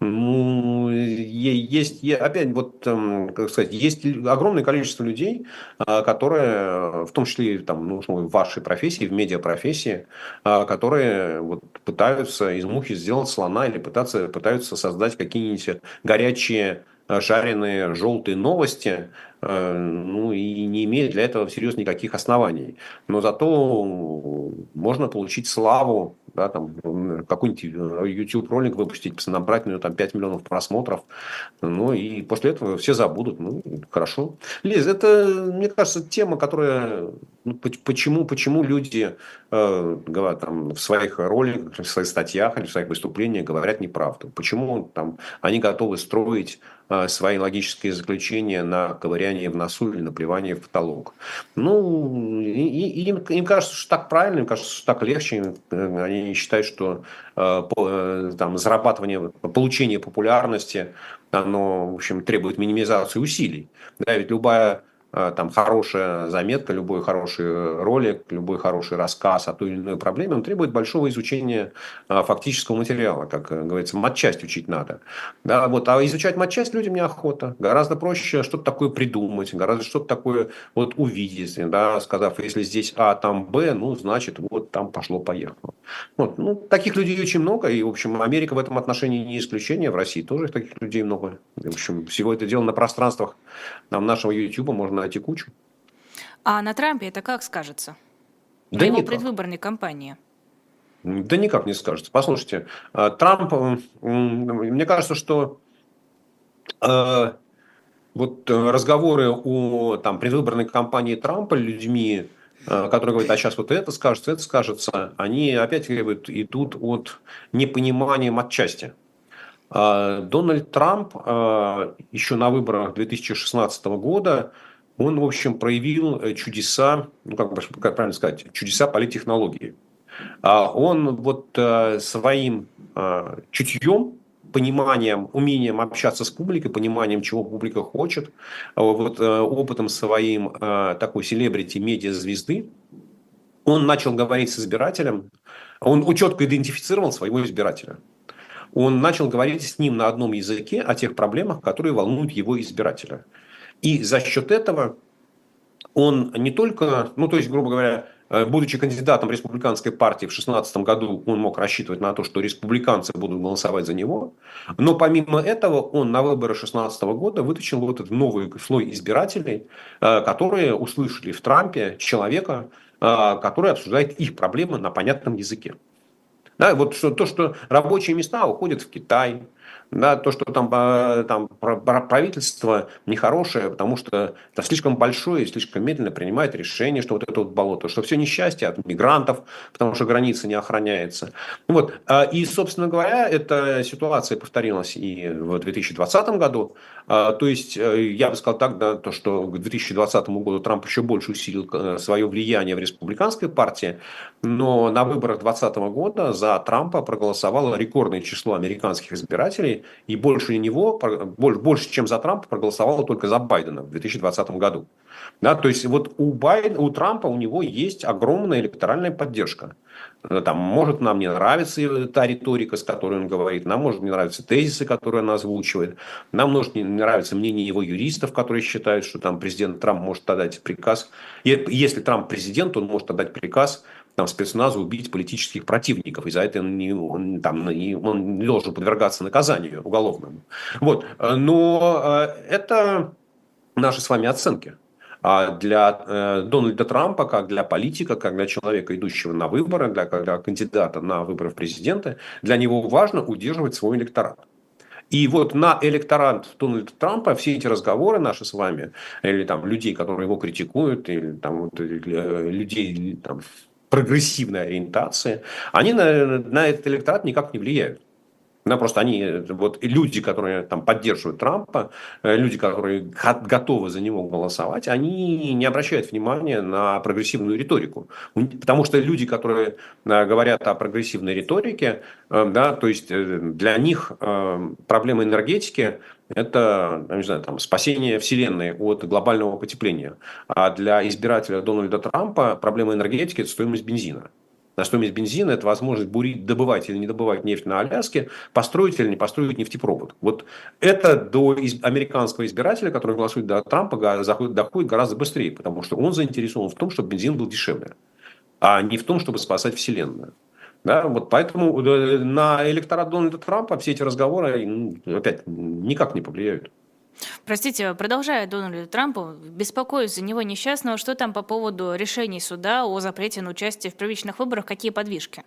Ну, есть, опять, вот, эм, как сказать, есть огромное количество людей, а, которые, в том числе там, ну, в вашей профессии, в медиапрофессии, а, которые вот, пытаются из мухи сделать слона или пытаться, пытаются создать какие-нибудь горячие, жареные, желтые новости, ну, и не имеет для этого всерьез никаких оснований. Но зато можно получить славу да, там какой-нибудь э, YouTube ролик выпустить, набрать на него там 5 миллионов просмотров, ну и после этого все забудут, ну хорошо. Лиз, это, мне кажется, тема, которая, ну, почему, почему люди э, говорят там в своих роликах, в своих статьях или в своих выступлениях говорят неправду, почему там они готовы строить э, свои логические заключения на ковыряние в носу или наплевание в потолок. Ну, и, и, им, им кажется, что так правильно, им кажется, что так легче, они они считают, что э, э, там, зарабатывание, получение популярности, оно, в общем, требует минимизации усилий. Да, ведь любая Э, там хорошая заметка, любой хороший ролик, любой хороший рассказ о той или иной проблеме, он требует большого изучения э, фактического материала, как э, говорится, матчасть учить надо. Да, вот, а изучать матчасть людям неохота. Гораздо проще что-то такое придумать, гораздо что-то такое вот увидеть, да, сказав, если здесь А, там Б, ну, значит, вот там пошло-поехало. Вот, ну, таких людей очень много, и, в общем, Америка в этом отношении не исключение, в России тоже таких людей много. В общем, всего это дело на пространствах нам нашего YouTube можно найти кучу. А на Трампе это как скажется? Да его никак. предвыборной кампании? Да никак не скажется. Послушайте, э, Трамп, мне кажется, что э, вот разговоры о там, предвыборной кампании Трампа людьми, э, которые говорят, а сейчас вот это скажется, это скажется, они опять идут от непонимания матчасти. Дональд Трамп еще на выборах 2016 года он, в общем, проявил э, чудеса, ну, как, как правильно сказать, чудеса политтехнологии. А Он вот э, своим э, чутьем, пониманием, умением общаться с публикой, пониманием, чего публика хочет, вот опытом своим такой селебрити медиа-звезды, он начал говорить с избирателем, он четко идентифицировал своего избирателя. Он начал говорить с ним на одном языке о тех проблемах, которые волнуют его избирателя. И за счет этого он не только, ну то есть, грубо говоря, э, будучи кандидатом республиканской партии в 2016 году, он мог рассчитывать на то, что республиканцы будут голосовать за него. Но помимо этого, он на выборы 2016 года вытащил вот этот новый слой избирателей, э, которые услышали в Трампе человека, э, который обсуждает их проблемы на понятном языке. Да, вот что, то, что рабочие места уходят в Китай, да, то, что там, а, там правительство нехорошее, потому что это слишком большое и слишком медленно принимает решение, что вот это вот болото, что все несчастье от мигрантов, потому что граница не охраняется. Вот. А, и, собственно говоря, эта ситуация повторилась и в 2020 году. А, то есть, э, я бы сказал так, да, то, что к 2020 году Трамп еще больше усилил э, свое влияние в республиканской партии, но на выборах 2020 года за Трампа проголосовало рекордное число американских избирателей, и больше него, больше, чем за Трампа, проголосовало только за Байдена в 2020 году. Да, то есть вот у, Байдена, у Трампа у него есть огромная электоральная поддержка. Там, может нам не нравится та риторика, с которой он говорит, нам может не нравятся тезисы, которые он озвучивает, нам может не нравится мнение его юристов, которые считают, что там президент Трамп может отдать приказ. Если Трамп президент, он может отдать приказ там, спецназу убить политических противников. И за это он не, он, там, не, он не должен подвергаться наказанию уголовному. Вот. Но э, это наши с вами оценки. А для э, Дональда Трампа, как для политика, как для человека, идущего на выборы, для, для кандидата на выборы в президенты, для него важно удерживать свой электорат. И вот на электорат Дональда Трампа все эти разговоры наши с вами, или там людей, которые его критикуют, или там вот, или, э, людей там, прогрессивной ориентации, они на, на этот электорат никак не влияют. Да, просто они, вот люди, которые там поддерживают Трампа, э, люди, которые готовы за него голосовать, они не обращают внимания на прогрессивную риторику. Потому что люди, которые э, говорят о прогрессивной риторике, э, да, то есть для них проблема энергетики это, не знаю, там, спасение Вселенной от глобального потепления. А для избирателя Дональда Трампа проблема энергетики – это стоимость бензина. На стоимость бензина – это возможность бурить, добывать или не добывать нефть на Аляске, построить или не построить нефтепровод. Вот это до американского избирателя, который голосует за Трампа, доходит гораздо быстрее, потому что он заинтересован в том, чтобы бензин был дешевле, а не в том, чтобы спасать Вселенную. Да, вот поэтому э, на электорат Дональда Трампа все эти разговоры, опять, никак не повлияют. Простите, продолжая Дональда Трампа, беспокоюсь за него несчастного, что там по поводу решений суда о запрете на участие в первичных выборах, какие подвижки?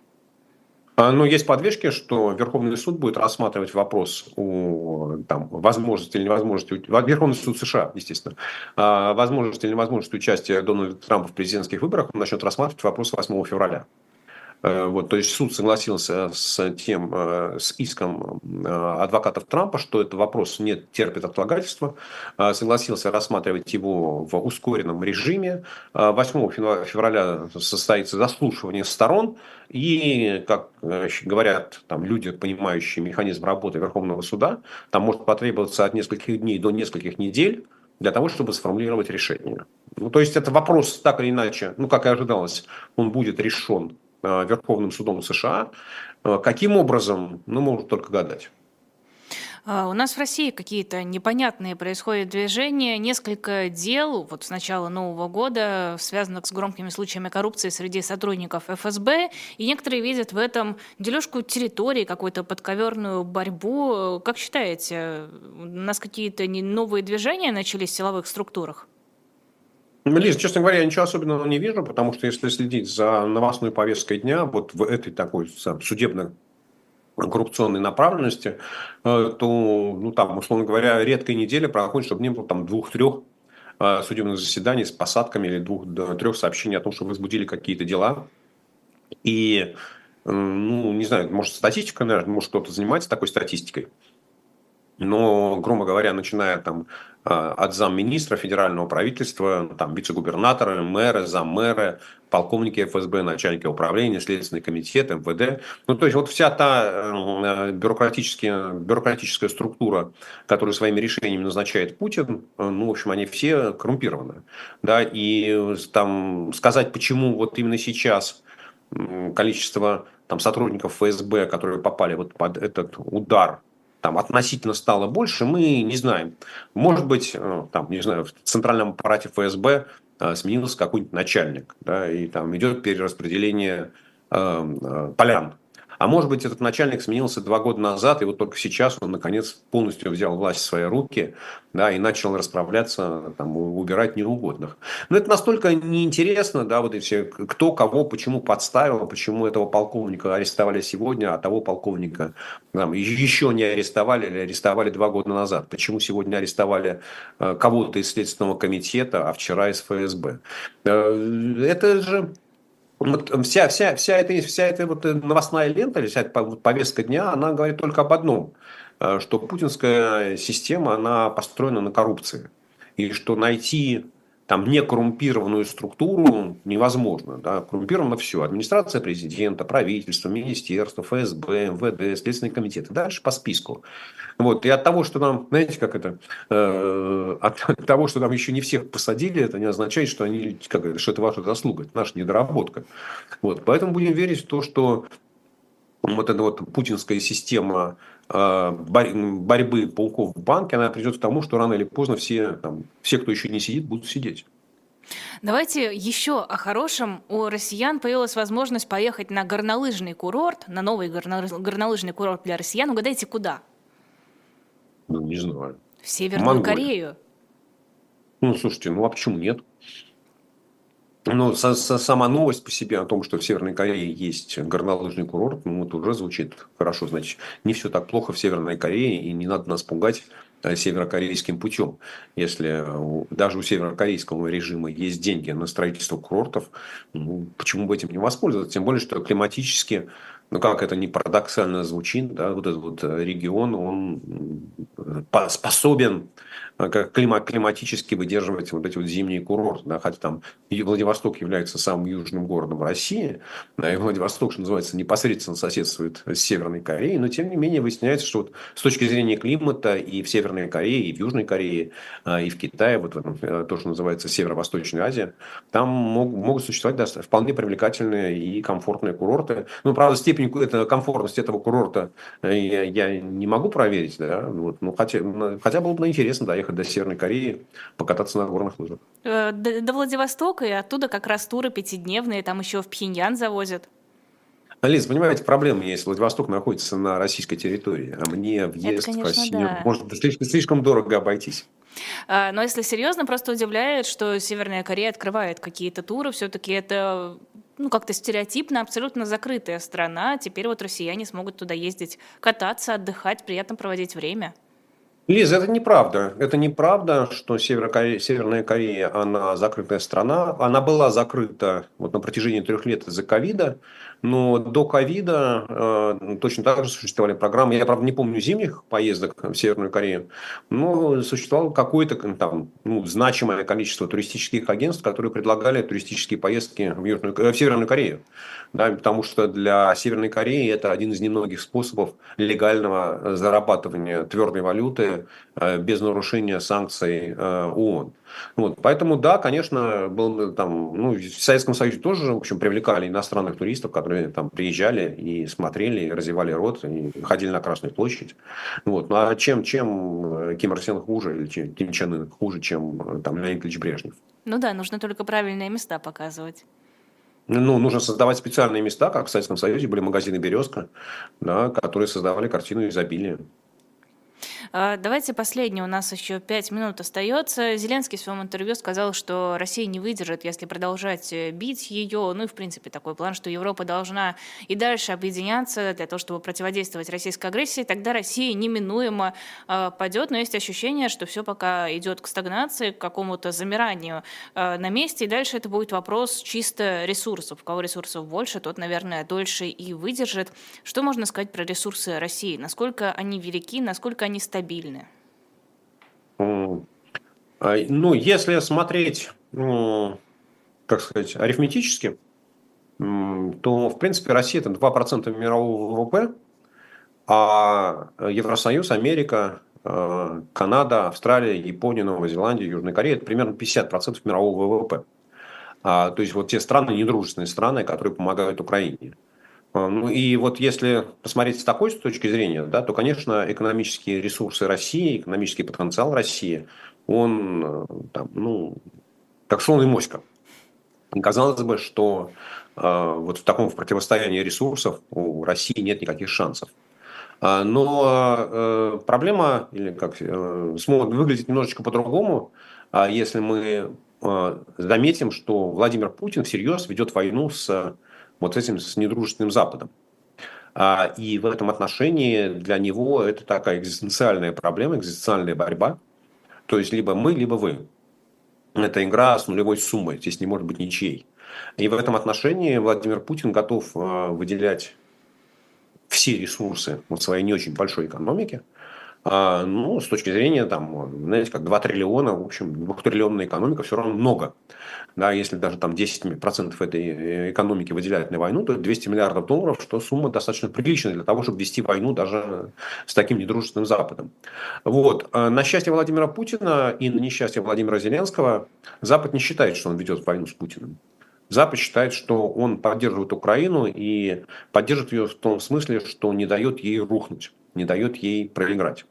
А, ну, есть подвижки, что Верховный суд будет рассматривать вопрос о там, возможности или невозможности, Верховный суд США, естественно, а, возможности или невозможности участия Дональда Трампа в президентских выборах, он начнет рассматривать вопрос 8 февраля. Э, вот, то есть суд согласился с тем, э, с иском э, адвокатов Трампа, что этот вопрос не терпит отлагательства, согласился рассматривать его в ускоренном режиме. 8 февраля состоится заслушивание сторон, и, как говорят там, люди, понимающие механизм работы Верховного суда, там может потребоваться от нескольких дней до нескольких недель для того, чтобы сформулировать решение. Ну, то есть это вопрос так или иначе, ну как и ожидалось, он будет решен Верховным судом США. Э, каким образом, ну, можно только гадать. А, у нас в России какие-то непонятные происходят движения, несколько дел вот с начала Нового года, связанных с громкими случаями коррупции среди сотрудников ФСБ, и некоторые видят в этом дележку территории, какую-то подковерную борьбу. Как считаете, у нас какие-то новые движения начались в силовых структурах? Лиз, честно говоря, я ничего особенного не вижу, потому что если следить за новостной повесткой дня, вот в этой такой судебной коррупционной направленности, э, то, ну там, условно говоря, редкая неделя проходит, чтобы не было там двух-трех э, судебных заседаний с посадками или двух-трех сообщений о том, что возбудили какие-то дела. И, ну, не знаю, может, статистика, наверное, может, кто-то занимается такой статистикой. Но, грубо говоря, начиная там а, от замминистра федерального правительства, там вице-губернаторы, мэры, заммэры, полковники ФСБ, начальники управления, Следственный комитет, МВД. Ну, то есть вот вся та э, бюрократическая, бюрократическая структура, которую своими решениями назначает Путин, э, ну, в общем, они все коррумпированы. Да, и там сказать, почему вот именно сейчас количество там, сотрудников ФСБ, которые попали вот под этот удар там относительно стало больше, мы не знаем. Может быть, э, там, не знаю, в центральном аппарате ФСБ э, сменился какой-нибудь начальник, да, и там идет перераспределение э, полян а может быть, этот начальник сменился два года назад, и вот только сейчас он, наконец, полностью взял власть в свои руки да, и начал расправляться, там, убирать неугодных. Но это настолько неинтересно, да, вот и все, кто кого, почему подставил, почему этого полковника арестовали сегодня, а того полковника там, еще не арестовали или арестовали два года назад. Почему сегодня арестовали э, кого-то из Следственного комитета, а вчера из ФСБ. Э, это же вот вся, вся, вся эта, вся эта вот новостная лента, вся эта повестка дня, она говорит только об одном, э, что путинская система, она построена на коррупции. И что найти там некоррумпированную структуру невозможно. Да? Коррумпировано все. Администрация президента, правительство, министерство, ФСБ, МВД, Следственный комитет. Дальше по списку. Вот. И от того, что нам, знаете, как это, э, от того, что нам еще не всех посадили, это не означает, что, они, как, что это ваша заслуга, это наша недоработка. Вот. Поэтому будем верить в то, что вот эта вот путинская система борьбы полков в банке, она придет к тому, что рано или поздно все, там, все, кто еще не сидит, будут сидеть. Давайте еще о хорошем. У россиян появилась возможность поехать на горнолыжный курорт, на новый горнолыжный курорт для россиян. Угадайте, куда? Ну, не знаю. В Северную Монголия. Корею. Ну, слушайте, ну а почему нет? Ну, со, со, сама новость по себе о том, что в Северной Корее есть горнолыжный курорт, ну, это уже звучит хорошо. Значит, не все так плохо в Северной Корее, и не надо нас пугать э, северокорейским путем. Если даже у северокорейского режима есть деньги на строительство курортов, ну, почему бы этим не воспользоваться? Тем более, что климатически ну как это не парадоксально звучит, да, вот этот вот э, регион, он способен э, как климат, климатически выдерживать вот эти вот зимние курорты. Да, хотя там Владивосток является самым южным городом России, да, и Владивосток, что называется, непосредственно соседствует с Северной Кореей, но тем не менее выясняется, что вот с точки зрения климата и в Северной Корее, и в Южной Корее, а, и в Китае, вот в этом, э, то, что называется Северо-Восточная Азия, там могут, существовать да, вполне привлекательные и комфортные курорты. Ну, правда, степень это, комфортности этого курорта э, я, я не могу проверить. Да? Вот, ну, хотя, хотя было бы интересно доехать до Северной Кореи, покататься на горных лыжах. Э, до, до Владивостока и оттуда как раз туры пятидневные, там еще в Пхеньян завозят. Лиз, понимаете, проблема есть. Владивосток находится на российской территории, а мне въезд конечно, в Россию да. может слишком, слишком дорого обойтись. А, Но если серьезно, просто удивляет, что Северная Корея открывает какие-то туры. Все-таки это ну, как-то стереотипно, абсолютно закрытая страна. Теперь вот россияне смогут туда ездить, кататься, отдыхать, приятно проводить время. Лиза, это неправда. Это неправда, что Северная Корея, она закрытая страна. Она была закрыта вот на протяжении трех лет из-за ковида. Но до ковида э, точно так же существовали программы. Я, правда, не помню зимних поездок в Северную Корею, но существовало какое-то там, ну, значимое количество туристических агентств, которые предлагали туристические поездки в, Южную, э, в Северную Корею. Да, потому что для Северной Кореи это один из немногих способов легального зарабатывания твердой валюты э, без нарушения санкций э, ООН. Вот, поэтому, да, конечно, был там, ну, в Советском Союзе тоже, в общем, привлекали иностранных туристов, которые там приезжали и смотрели, и развивали рот, и ходили на Красную площадь. Вот. Ну, а чем, чем э, Ким Ир Сен хуже, или чем Ким Чен Ын хуже, чем э, там Леонид Ильич Брежнев? Ну да, нужно только правильные места показывать. Ну, нужно создавать специальные места, как в Советском Союзе были магазины «Березка», да, которые создавали картину изобилия. А, Давайте последний, у нас еще пять минут остается. Зеленский в своем интервью сказал, что Россия не выдержит, если продолжать э, бить ее. Ну и, в принципе, такой план, что Европа должна и дальше объединяться для того, чтобы противодействовать российской агрессии. Тогда Россия неминуемо э, падет, но есть ощущение, что все пока идет к стагнации, к какому-то замиранию э, на месте. И дальше это будет вопрос чисто ресурсов. У кого ресурсов больше, тот, наверное, дольше и выдержит. Что можно сказать про ресурсы России? Насколько они велики, насколько они стабильны? М, а, Ну, если смотреть, м, как сказать, арифметически, то, в принципе, Россия это 2% мирового ВВП, а Евросоюз, Америка, э, Канада, Австралия, Япония, Новая Зеландия, Южная Корея это примерно 50% мирового ВВП. А, то есть вот те страны, недружественные страны, которые помогают Украине. А, Ну и вот если посмотреть с такой точки зрения, да, то, конечно, экономические ресурсы России, экономический потенциал России, он э, там, ну, как слон и моська. Казалось бы, что э, вот в таком противостоянии ресурсов у России нет никаких шансов. А, Но э, проблема, или как, э, смогут выглядеть немножечко по-другому, если мы заметим, что Владимир Путин всерьез ведет войну с вот этим с недружественным Западом. А, И в этом отношении для него это такая экзистенциальная проблема, экзистенциальная борьба. То есть либо мы, либо вы. Это игра с нулевой суммой, здесь не может быть ничьей. И в этом отношении Владимир Путин готов э, выделять все ресурсы вот своей не очень большой экономики, а, ну, с точки зрения, там, знаете, как 2 триллиона, в общем, 2-триллионная экономика все равно много. Да, если даже там 10% этой э, экономики выделяют на войну, то это 200 миллиардов долларов, что сумма достаточно приличная для того, чтобы вести войну даже с таким недружественным Западом. Вот. А На счастье Владимира Путина и на несчастье Владимира Зеленского Запад не считает, что он ведет войну с Путиным. Запад считает, что он поддерживает Украину и поддерживает ее в том смысле, что не дает ей рухнуть, не дает ей проиграть.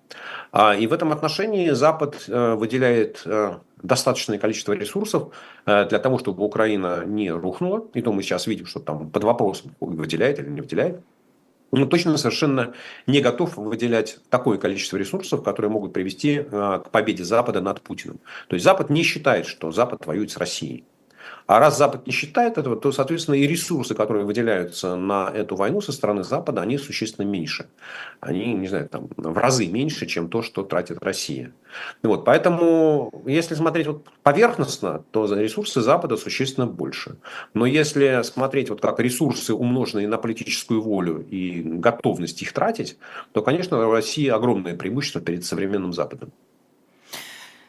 А, И в этом отношении Запад э, выделяет э, достаточное количество ресурсов э, для того, чтобы Украина не рухнула. И то мы сейчас видим, что там под вопросом выделяет или не выделяет. Но точно совершенно не готов выделять такое количество ресурсов, которые могут привести к победе Запада над Путиным. То есть Запад не считает, что Запад воюет с Россией. А раз Запад не считает этого, то, соответственно, и ресурсы, которые выделяются на эту войну со стороны Запада, они существенно меньше. Они, не знаю, там, в разы меньше, чем то, что тратит Россия. Вот, поэтому, если смотреть вот поверхностно, то ресурсы Запада существенно больше. Но если смотреть вот как ресурсы, умноженные на политическую волю и готовность их тратить, то, конечно, у России огромное преимущество перед современным Западом.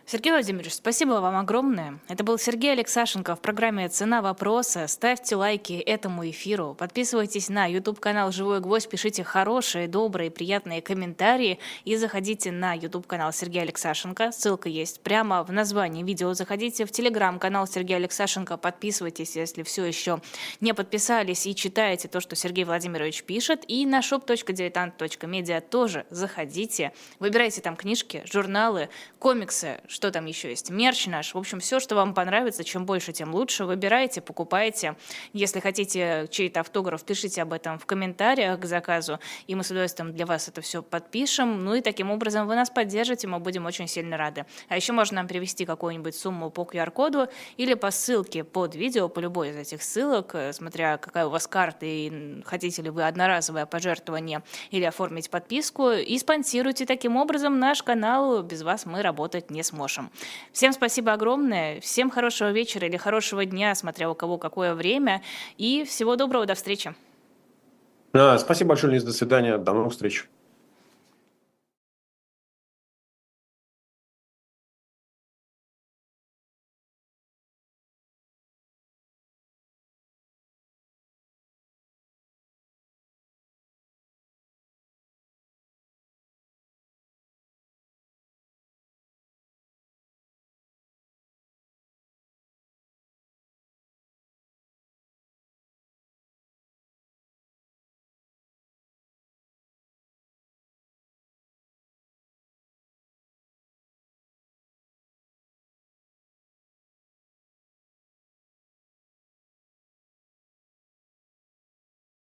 Сергей Владимирович, спасибо вам огромное. Это был Сергей Алексашенко в программе «Цена вопроса». Ставьте лайки этому эфиру, подписывайтесь на YouTube-канал «Живой гвоздь», пишите хорошие, добрые, приятные комментарии и заходите на YouTube-канал Сергея Алексашенко. Ссылка есть прямо в названии видео. Заходите в Telegram-канал Сергея Алексашенко, подписывайтесь, если все еще не подписались и читаете то, что Сергей Владимирович пишет. И на shop.diletant.media тоже заходите. Выбирайте там книжки, журналы, комиксы, что там еще есть, мерч наш, в общем, все, что вам понравится, чем больше, тем лучше, выбирайте, покупайте. Если хотите чей-то автограф, пишите об этом в комментариях к заказу, и мы с удовольствием для вас это все подпишем. Ну и таким образом вы нас поддержите, мы будем очень сильно рады. А еще можно нам перевести какую-нибудь сумму по QR-коду или по ссылке под видео, по любой из этих ссылок, э, смотря какая у вас карта и хотите ли вы одноразовое пожертвование или оформить подписку, и спонсируйте таким образом наш канал. Без вас мы работать не сможем. Всем спасибо огромное, всем хорошего вечера или хорошего дня, смотря у кого какое время, и всего доброго, до встречи. Спасибо большое, Лиз, до свидания, до новых встреч.